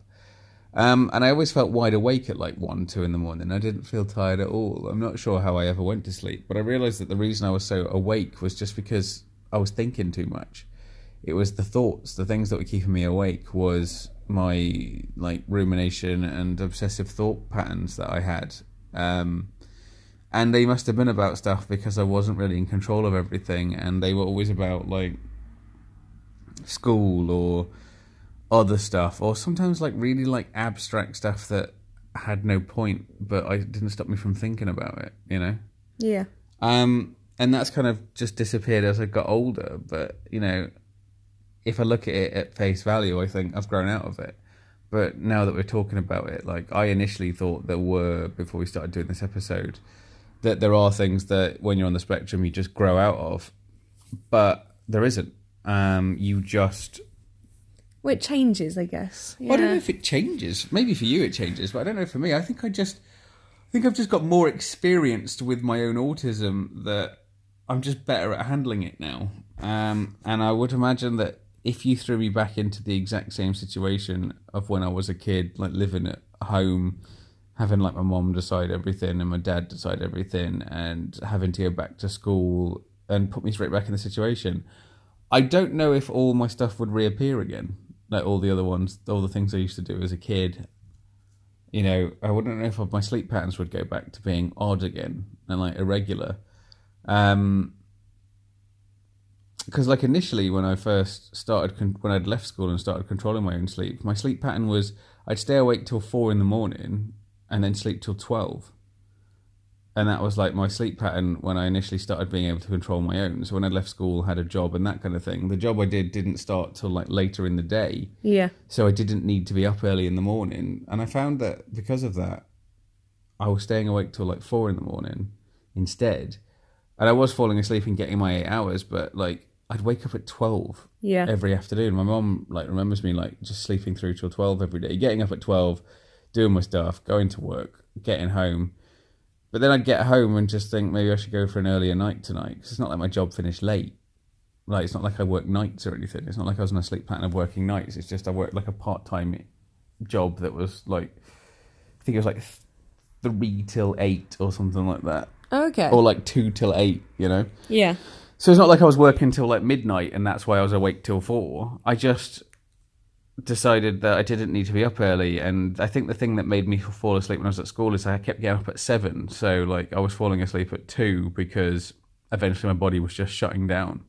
Um, and I always felt wide awake at like one, two in the morning. I didn't feel tired at all. I'm not sure how I ever went to sleep, but I realized that the reason I was so awake was just because I was thinking too much. It was the thoughts, the things that were keeping me awake was my like rumination and obsessive thought patterns that I had. Um, and they must have been about stuff because I wasn't really in control of everything, and they were always about like school or other stuff, or sometimes like really like abstract stuff that had no point, but I didn't stop me from thinking about it. You know. Yeah. Um, and that's kind of just disappeared as I got older. But you know, if I look at it at face value, I think I've grown out of it. But now that we're talking about it, like I initially thought there were before we started doing this episode, that there are things that when you're on the spectrum you just grow out of, but there isn't. Um, you just Well, it changes, I guess. Yeah. well, I don't know if it changes. Maybe for you it changes, but I don't know for me. I think I just I think I've just got more experienced with my own autism that I'm just better at handling it now. Um, and I would imagine that if you threw me back into the exact same situation of when I was a kid, like living at home, having like my mom decide everything and my dad decide everything, and having to go back to school and put me straight back in the situation, I don't know if all my stuff would reappear again, like all the other ones, all the things I used to do as a kid. You know, I wouldn't know if my sleep patterns would go back to being odd again and like irregular. Um, because like initially when I first started con- when I'd left school and started controlling my own sleep, my sleep pattern was I'd stay awake till four in the morning and then sleep till twelve, and that was like my sleep pattern when I initially started being able to control my own. So when I left school, had a job and that kind of thing. The job I did didn't start till like later in the day, Yeah. so I didn't need to be up early in the morning. And I found that because of that, I was staying awake till like four in the morning instead. And I was falling asleep and getting my eight hours, but like I'd wake up at twelve Yeah. every afternoon. My mom like remembers me like just sleeping through till twelve every day, getting up at twelve, doing my stuff, going to work, getting home. But then I'd get home and just think maybe I should go for an earlier night tonight because it's not like my job finished late. Like it's not like I work nights or anything. It's not like I was on a sleep pattern of working nights. It's just I worked like a part time job that was like I think it was like three till eight or something like that, okay. or like two till eight. You know. yeah. So it's not like I was working till like midnight and that's why I was awake till four. I just decided that I didn't need to be up early. And I think the thing that made me fall asleep when I was at school is I kept getting up at seven. So like I was falling asleep at two because eventually my body was just shutting down.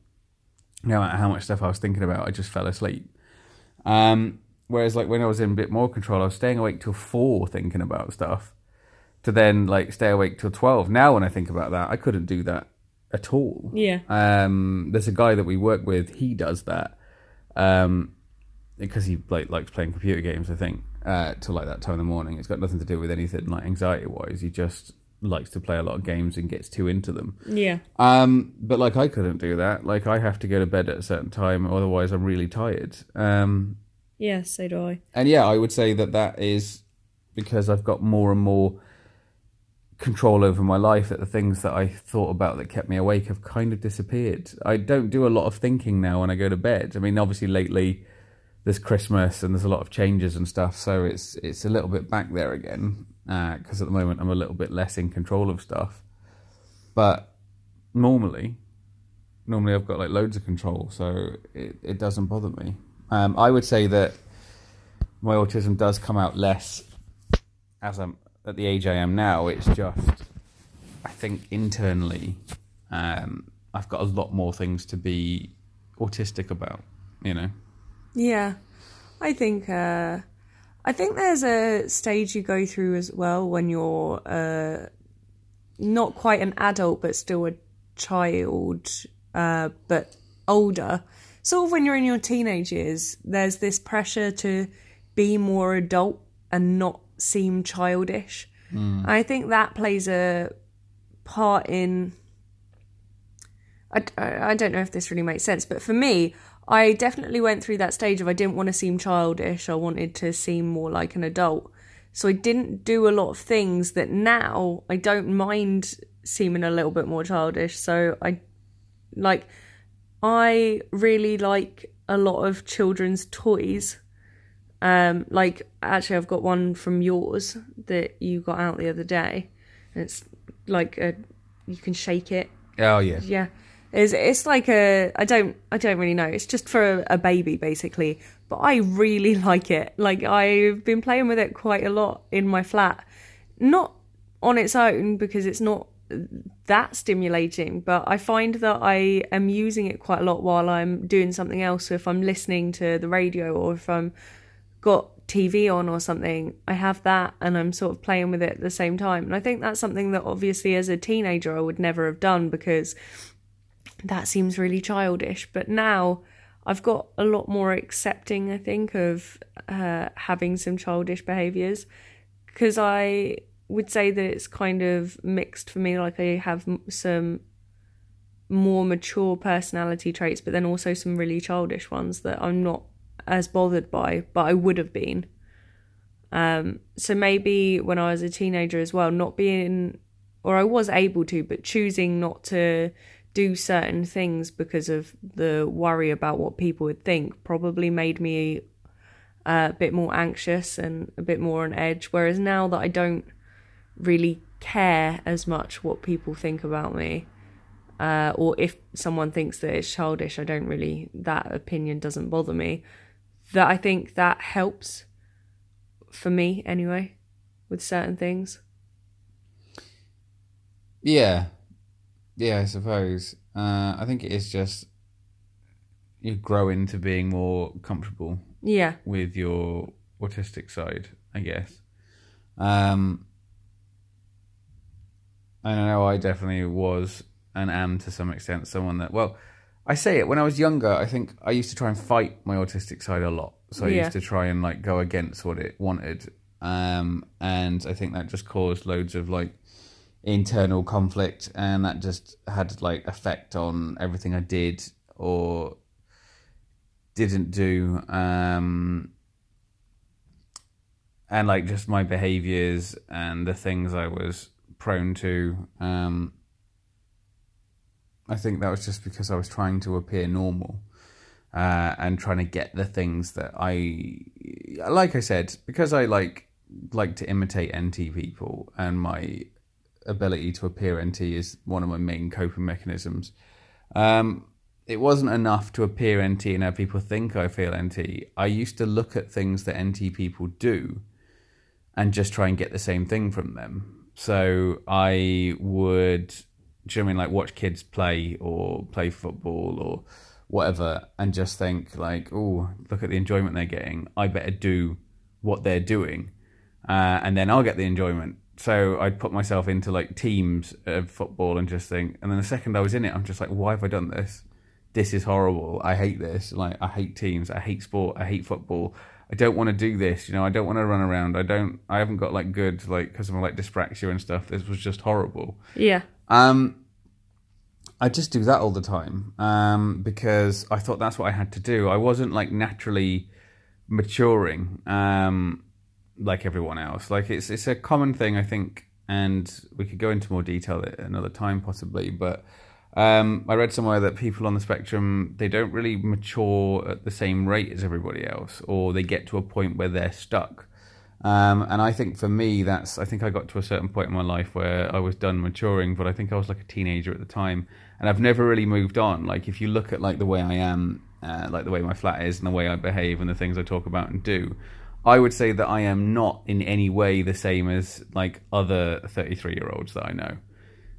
No matter how much stuff I was thinking about, I just fell asleep. Um, whereas like when I was in a bit more control, I was staying awake till four thinking about stuff to then like stay awake till 12. Now when I think about that, I couldn't do that at all. Yeah. Um, there's a guy that we work with. He does that, um, because he like likes playing computer games. I think uh, till like that time in the morning. It's got nothing to do with anything like anxiety wise. He just likes to play a lot of games and gets too into them. Yeah. Um, but like I couldn't do that. Like I have to go to bed at a certain time, otherwise I'm really tired. Um, Yeah, so do I. and yeah, I would say that that is because I've got more and more control over my life that the things that I thought about that kept me awake have kind of disappeared. I don't do a lot of thinking now when I go to bed. I mean, obviously lately there's Christmas and there's a lot of changes and stuff, so it's it's a little bit back there again because at the moment I'm a little bit less in control of stuff. But normally, normally I've got like loads of control, so it, it doesn't bother me. Um, I would say that my autism does come out less as I'm at the age I am now. It's just, I think internally, um, I've got a lot more things to be autistic about. You know. Yeah, I think uh, I think there's a stage you go through as well when you're uh, not quite an adult but still a child uh, but older. Sort of when you're in your teenage years, there's this pressure to be more adult and not seem childish. Hmm. I think that plays a part in. I, I I don't know if this really makes sense, but for me, I definitely went through that stage of I didn't want to seem childish. I wanted to seem more like an adult. So I didn't do a lot of things that now I don't mind seeming a little bit more childish. So I like I really like a lot of children's toys. Um, like actually, I've got one from yours that you got out the other day. And it's like a, you can shake it. Oh yeah. Yeah, it's it's like a I don't I don't really know. It's just for a, a baby basically, but I really *laughs* like it. Like I've been playing with it quite a lot in my flat, not on its own because it's not that stimulating, but I find that I am using it quite a lot while I'm doing something else. So if I'm listening to the radio or if I'm got TV on or something, I have that and I'm sort of playing with it at the same time. And I think that's something that obviously as a teenager I would never have done because that seems really childish. But now I've got a lot more accepting, I think, of uh, having some childish behaviors because I would say that it's kind of mixed for me. Like I have some more mature personality traits, but then also some really childish ones that I'm not as bothered by, but I would have been. Um, so maybe when I was a teenager as well, not being, or I was able to, but choosing not to do certain things because of the worry about what people would think probably made me uh, a bit more anxious and a bit more on edge. Whereas now that I don't really care as much what people think about me, uh, or if someone thinks that it's childish, I don't really, that opinion doesn't bother me. That I think that helps for me anyway with certain things. Yeah, yeah, I suppose. Uh, I think it is just you grow into being more comfortable Yeah, with your autistic side, I guess. Um, and I know I definitely was and am to some extent someone that, well, I say it when I was younger. I think I used to try and fight my autistic side a lot. So I Yeah. used to try and like go against what it wanted. Um, and I think that just caused loads of like internal conflict and that just had like effect on everything I did or didn't do. Um, and like just my behaviors and the things I was prone to. Um, I think that was just because I was trying to appear normal uh, and trying to get the things that I, like I said, because I like like to imitate NT people, and my ability to appear NT is one of my main coping mechanisms. Um, it wasn't enough to appear NT and have people think I feel NT. I used to look at things that NT people do and just try and get the same thing from them. So I would, do you know I mean, like watch kids play or play football or whatever, and just think like, oh, look at the enjoyment they're getting. I better do what they're doing, uh, and then I'll get the enjoyment. So I'd put myself into like teams of football and just think, and then the second I was in it, I'm just like, why have I done this? This is horrible. I hate this. Like I hate teams. I hate sport. I hate football. I don't want to do this. You know, I don't want to run around. I don't. I haven't got like good like because of my like dyspraxia and stuff. This was just horrible. yeah, Um, I just do that all the time um, because I thought that's what I had to do. I wasn't like naturally maturing um, like everyone else. Like it's it's a common thing, I think, and we could go into more detail at another time possibly. But um, I read somewhere that people on the spectrum they don't really mature at the same rate as everybody else, or they get to a point where they're stuck. Um, and I think for me, that's I think I got to a certain point in my life where I was done maturing, but I think I was like a teenager at the time, and I've never really moved on. Like if you look at like the way I am, uh, like the way my flat is, and the way I behave, and the things I talk about and do, I would say that I am not in any way the same as like other thirty-three year olds that I know.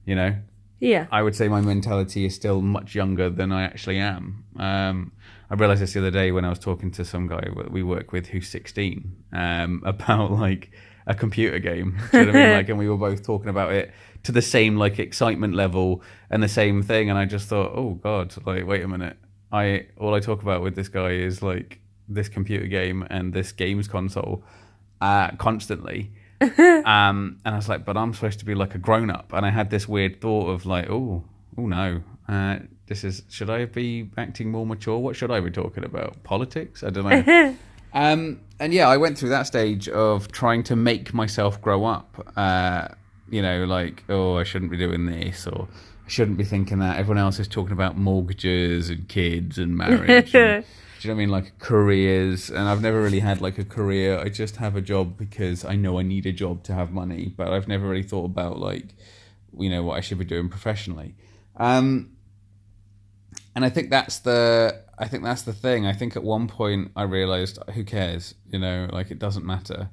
You know, yeah, I would say my mentality is still much younger than I actually am. Um, I realized this the other day when I was talking to some guy we work with who's 16 um, *laughs* about like a computer game. Do you know what I mean? *laughs* Like, and we were both talking about it to the same like excitement level and the same thing. And I just thought, oh god, like wait a minute, I all I talk about with this guy is like this computer game and this games console uh, constantly. *laughs* um, and I was like, but I'm supposed to be like a grown up, and I had this weird thought of like, oh, oh no, uh, this is should I be acting more mature? What should I be talking about? Politics? I don't know. *laughs* um, and yeah, I went through that stage of trying to make myself grow up. Uh, you know, like, oh, I shouldn't be doing this, or I shouldn't be thinking that. Everyone else is talking about mortgages and kids and marriage. and, *laughs* do you know what I mean? Like careers, and I've never really had like a career. I just have a job because I know I need a job to have money, but I've never really thought about like, you know, what I should be doing professionally. Um, and I think that's the I think that's the thing. I think at one point I realized who cares, you know, like it doesn't matter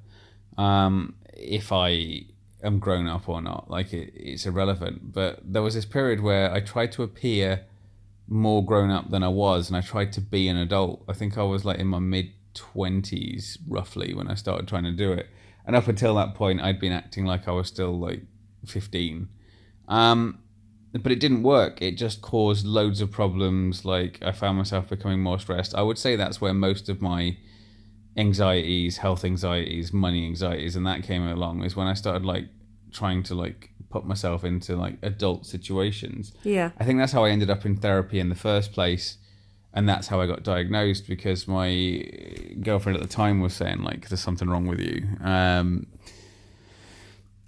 um, if I am grown up or not. Like it, it's irrelevant. But there was this period where I tried to appear more grown up than I was, and I tried to be an adult. I think I was like in my mid twenties roughly when I started trying to do it, and up until that point, I'd been acting like I was still like fifteen. Um, but it didn't work. It just caused loads of problems. Like I found myself becoming more stressed. I would say that's where most of my anxieties, health anxieties, money anxieties, and that came along is when I started like trying to like put myself into like adult situations. Yeah. I think that's how I ended up in therapy in the first place. And that's how I got diagnosed because my girlfriend at the time was saying like, "There's something wrong with you," um,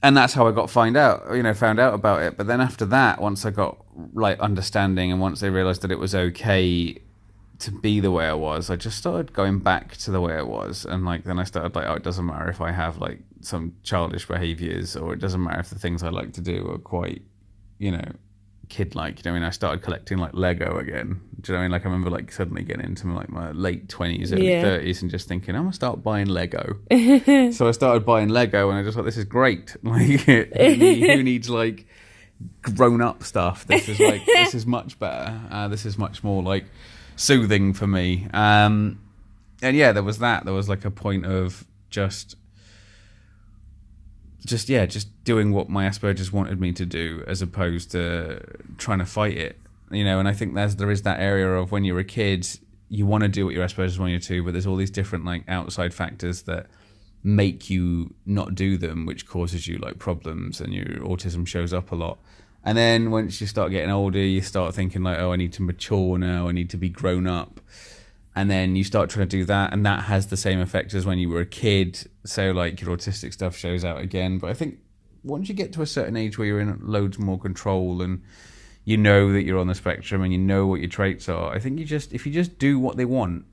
and that's how I got find out, you know, found out about it. But then after that, once I got like understanding, and once they realized that it was okay to be the way I was, I just started going back to the way I was, and like then I started like, oh, it doesn't matter if I have like some childish behaviors, or it doesn't matter if the things I like to do are quite, you know, kid like. You know, I mean, I started collecting like Lego again. Do you know what I mean? Like I remember like suddenly getting into like my late twenties, early Yeah. thirties, and just thinking I'm gonna start buying Lego. *laughs* so I started buying Lego, and I just thought this is great. *laughs* Like who, who needs like grown up stuff? This is like this is much better. Uh, this is much more like soothing for me. Um, and yeah, there was that. There was like a point of just just yeah, just doing what my Asperger's wanted me to do, as opposed to trying to fight it. You know, and I think there's there is that area of when you're a kid, you want to do what your Asperger's want you to, but there's all these different like outside factors that make you not do them, which causes you like problems, and your autism shows up a lot. And then once you start getting older, you start thinking like, oh, I need to mature now. I need to be grown up and then you start trying to do that and that has the same effect as when you were a kid so like your autistic stuff shows out again but i think once you get to a certain age where you're in loads more control and you know that you're on the spectrum and you know what your traits are i think you just if you just do what they want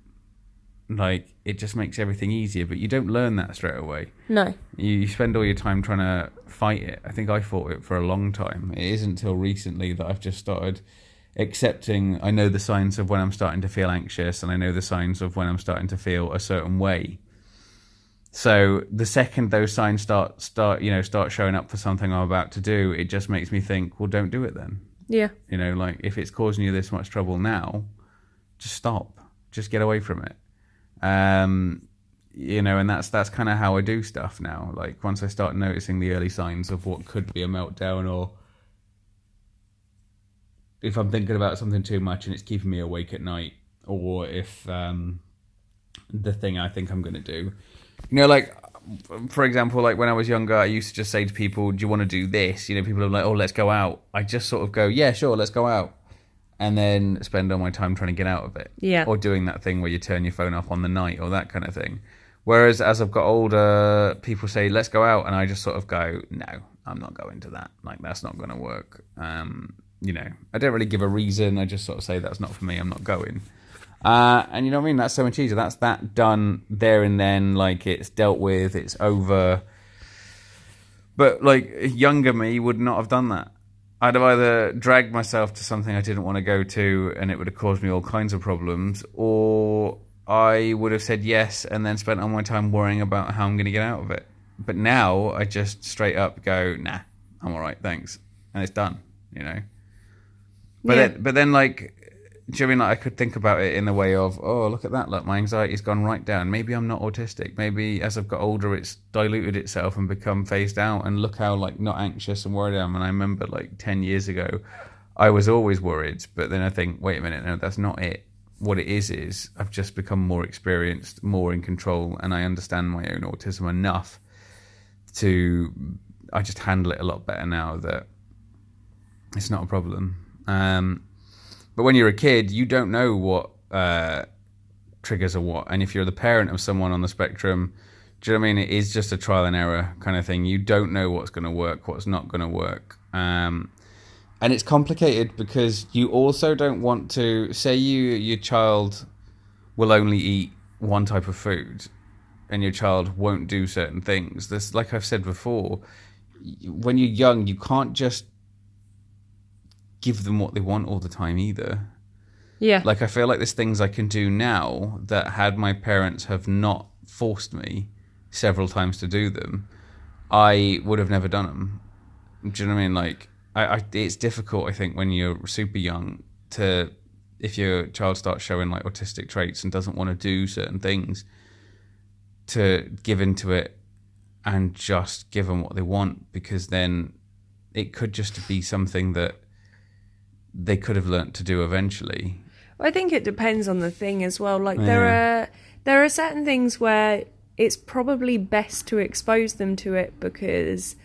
like it just makes everything easier but you don't learn that straight away No. you, you spend all your time trying to fight it. I think I fought it for a long time. It isn't until recently that I've just started accepting. I know the signs of when I'm starting to feel anxious, and I know the signs of when I'm starting to feel a certain way. So the second those signs start start you know start showing up for something I'm about to do, it just makes me think, well, don't do it then. Yeah. You know, like if it's causing you this much trouble now, just stop. Just get away from it. Um, you know, and that's that's kind of how I do stuff now. Like once I start noticing the early signs of what could be a meltdown, or if I'm thinking about something too much and it's keeping me awake at night, or if um, the thing I think I'm going to do, you know, like for example, like when I was younger, I used to just say to people, "Do you want to do this?" You know, people are like, "Oh, let's go out." I just sort of go, "Yeah, sure, let's go out," and then spend all my time trying to get out of it, Yeah. or doing that thing where you turn your phone off on the night or that kind of thing. Whereas as I've got older, people say, "Let's go out," and I just sort of go, "No, I'm not going to that. Like that's not going to work." Um, you know, I don't really give a reason. I just sort of say that's not for me. I'm not going. Uh, and you know what I mean? That's so much easier. That's that done there and then. Like it's dealt with. It's over. But like younger me would not have done that. I'd have either dragged myself to something I didn't want to go to, and it would have caused me all kinds of problems, or I would have said yes and then spent all my time worrying about how I'm going to get out of it. But now I just straight up go, nah, I'm all right, thanks, and it's done. You know. But Yeah. then, but then, like, do you know what I mean? Like I could think about it in the way of oh look at that. Look my anxiety's gone right down. Maybe I'm not autistic. Maybe as I've got older it's diluted itself and become phased out. And look how like not anxious and worried I am. And I remember like 10 years ago I was always worried. But then I think wait a minute. No that's not it. What it is is I've just become more experienced more in control and I understand my own autism enough to I just handle it a lot better now that it's not a problem um but when you're a kid, you don't know what uh, triggers are what. And if you're the parent of someone on the spectrum, do you know what I mean? It is just a trial and error kind of thing. You don't know what's going to work, what's not going to work. Um, and it's complicated because you also don't want to say you your child will only eat one type of food and your child won't do certain things. This like I've said before, when you're young, you can't just give them what they want all the time either. Yeah. Like I feel like there's things I can do now that had my parents have not forced me several times to do them, I would have never done them. Do you know what I mean? Like I, I it's difficult I think when you're super young to if your child starts showing like autistic traits and doesn't want to do certain things to give into it and just give them what they want because then it could just be something that they could have learnt to do eventually. I think it depends on the thing as well. Like there are there are certain things where it's probably best to expose them to it because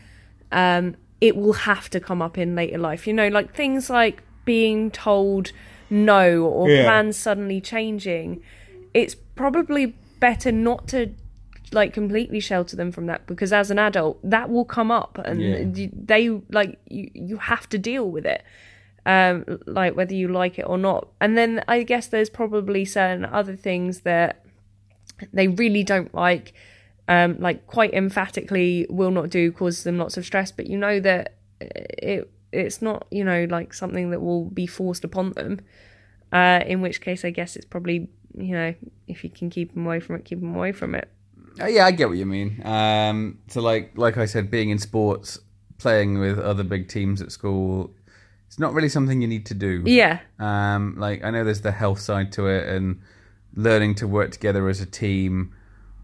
um, it will have to come up in later life. You know, like things like being told no or Yeah. plans suddenly changing. It's probably better not to like completely shelter them from that because as an adult that will come up and Yeah. they like you you have to deal with it um like whether you like it or not. And then i guess there's probably certain other things that they really don't like um like quite emphatically will not do causes them lots of stress. But you know that it it's not you know like something that will be forced upon them. Uh in which case i guess it's probably you know if you can keep them away from it keep them away from it. Uh, yeah, I get what you mean. Um, so like like I said, being in sports, playing with other big teams at school, it's not really something you need to do. yeah Um, like I know there's the health side to it and learning to work together as a team.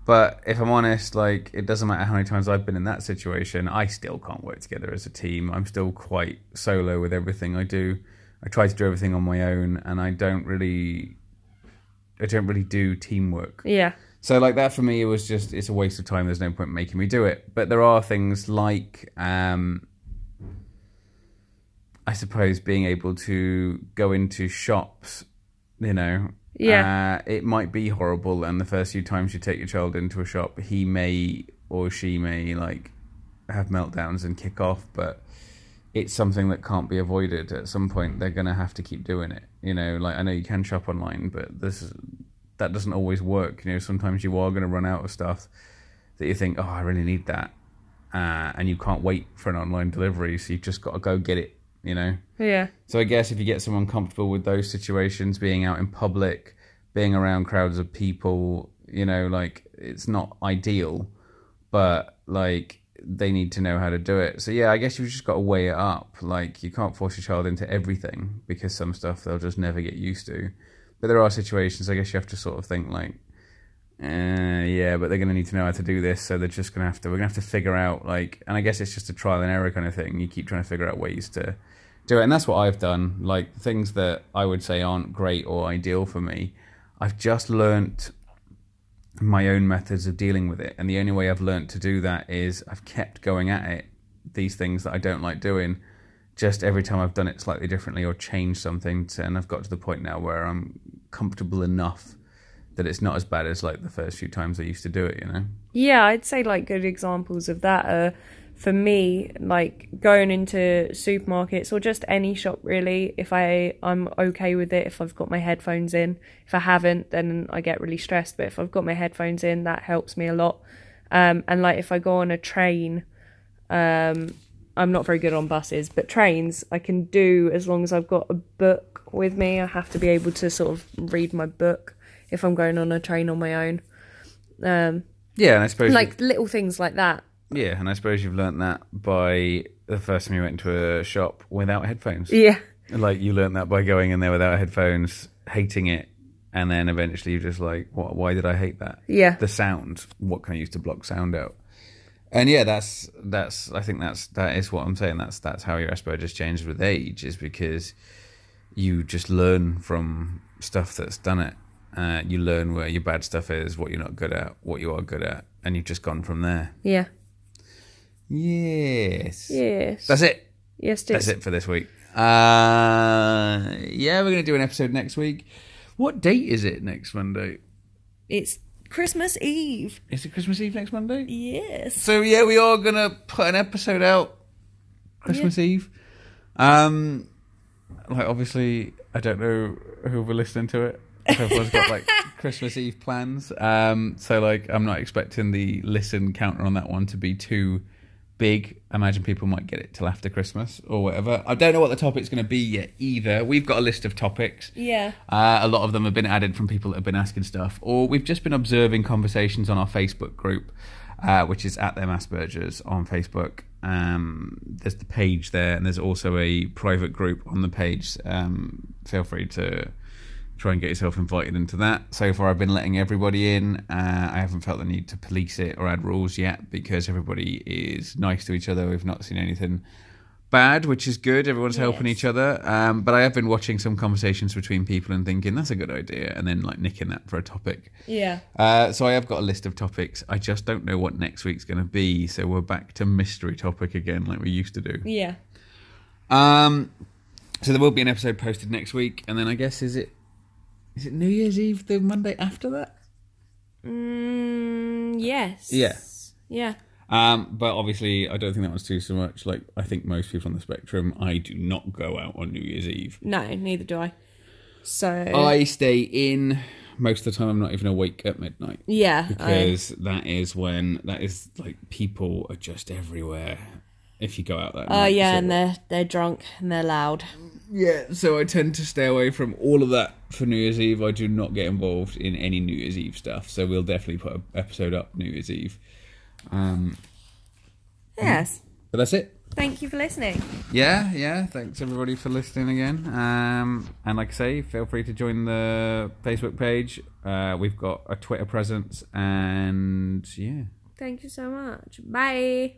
But if I'm honest, like it doesn't matter how many times I've been in that situation, I still can't work together as a team. I'm still quite solo with everything I do. I try to do everything on my own, and I don't really, I don't really do teamwork. yeah So like that for me, it was just it's a waste of time. There's no point making me do it. But there are things like, um, I suppose, being able to go into shops. You know, Yeah. uh, it might be horrible, and the first few times you take your child into a shop, he may or she may like have meltdowns and kick off, but it's something that can't be avoided. At some point, they're going to have to keep doing it. You know, like I know you can shop online, but this is, that doesn't always work. You know, sometimes you are going to run out of stuff that you think, oh, I really need that, uh, and you can't wait for an online delivery, so you've just got to go get it. You know. yeah So I guess if you get someone comfortable with those situations, being out in public, being around crowds of people, you know, like it's not ideal, but like they need to know how to do it. So yeah, I guess you've just got to weigh it up. Like you can't force your child into everything because some stuff they'll just never get used to. But there are situations I guess you have to sort of think like, uh, yeah, but they're going to need to know how to do this, so they're just going to have to. We're going to have to figure out like, and I guess it's just a trial and error kind of thing. You keep trying to figure out ways to do it, and that's what I've done. Like things that I would say aren't great or ideal for me, I've just learnt my own methods of dealing with it, and the only way I've learnt to do that is I've kept going at it. These things that I don't like doing, just every time I've done it slightly differently or changed something, to, and I've got to the point now where I'm comfortable enough that it's not as bad as like the first few times I used to do it. You know. Yeah, I'd say like good examples of that are for me like going into supermarkets or just any shop really if I I'm okay with it if I've got my headphones in. If I haven't then I get really stressed, but if I've got my headphones in that helps me a lot. Um and like if I go on a train um I'm not very good on buses, but trains I can do as long as I've got a book with me. I have to be able to sort of read my book if I'm going on a train on my own. Um Yeah, and I suppose like little things like that. yeah, and I suppose you've learnt that by the first time you went into a shop without headphones. Yeah. Like you learnt that by going in there without headphones, hating it, and then eventually you're just like, what, why did I hate that? Yeah. The sound. What can I use to block sound out? And yeah, that's that's. I think that's that is what I'm saying. That's that's how your Asperger's changes with age, is because you just learn from stuff that's done it. Uh, you learn where your bad stuff is, what you're not good at, what you are good at, and you've just gone from there. Yeah. Yes. Yes. That's it. yes, That's it for this week. Uh, yeah, we're going to do an episode next week. What date is it next Monday? it's Christmas Eve. Is it Christmas Eve next Monday? Yes. So yeah, we are going to put an episode out Christmas Eve. Um, like obviously, I don't know who will be listening to it. Everyone's got like *laughs* Christmas Eve plans. Um, so like, I'm not expecting the listen counter on that one to be too big. I imagine people might get it till after Christmas or whatever. I don't know what the topic's going to be yet either. We've got a list of topics. Yeah. Uh, a lot of them have been added from people that have been asking stuff, or we've just been observing conversations on our Facebook group, uh, which is at them Asperger's on Facebook. Um, there's the page there, and there's also a private group on the page. Um, feel free to try and get yourself invited into that. So far, I've been letting everybody in. Uh, I haven't felt the need to police it or add rules yet because everybody is nice to each other. We've not seen anything bad, which is good. Everyone's helping each other. Um, but I have been watching some conversations between people and thinking that's a good idea, and then like nicking that for a topic. Yeah. Uh, so I have got a list of topics. I just don't know what next week's going to be. So we're back to mystery topic again, like we used to do. Yeah. Um, so there will be an episode posted next week, and then I guess is it is it New Year's Eve the Monday after that? Mm, yes. Yeah. Yeah. Um, but obviously, I don't think that one's too so much. Like I think most people on the spectrum, I do not go out on New Year's Eve. No, neither do I. So I stay in most of the time. I'm not even awake at midnight yeah, I, because that is when that is like people are just everywhere. If you go out that oh night, yeah, so- and they're they're drunk and they're loud. Yeah. So I tend to stay away from all of that for New Year's Eve. I do not get involved in any New Year's Eve stuff. So we'll definitely put an episode up New Year's Eve. Um, Yes. but that's it. Thank you for listening. Yeah, yeah. Thanks everybody for listening again. Um, and like I say, feel free to join the Facebook page. Uh, we've got a Twitter presence, and yeah. Thank you so much. Bye.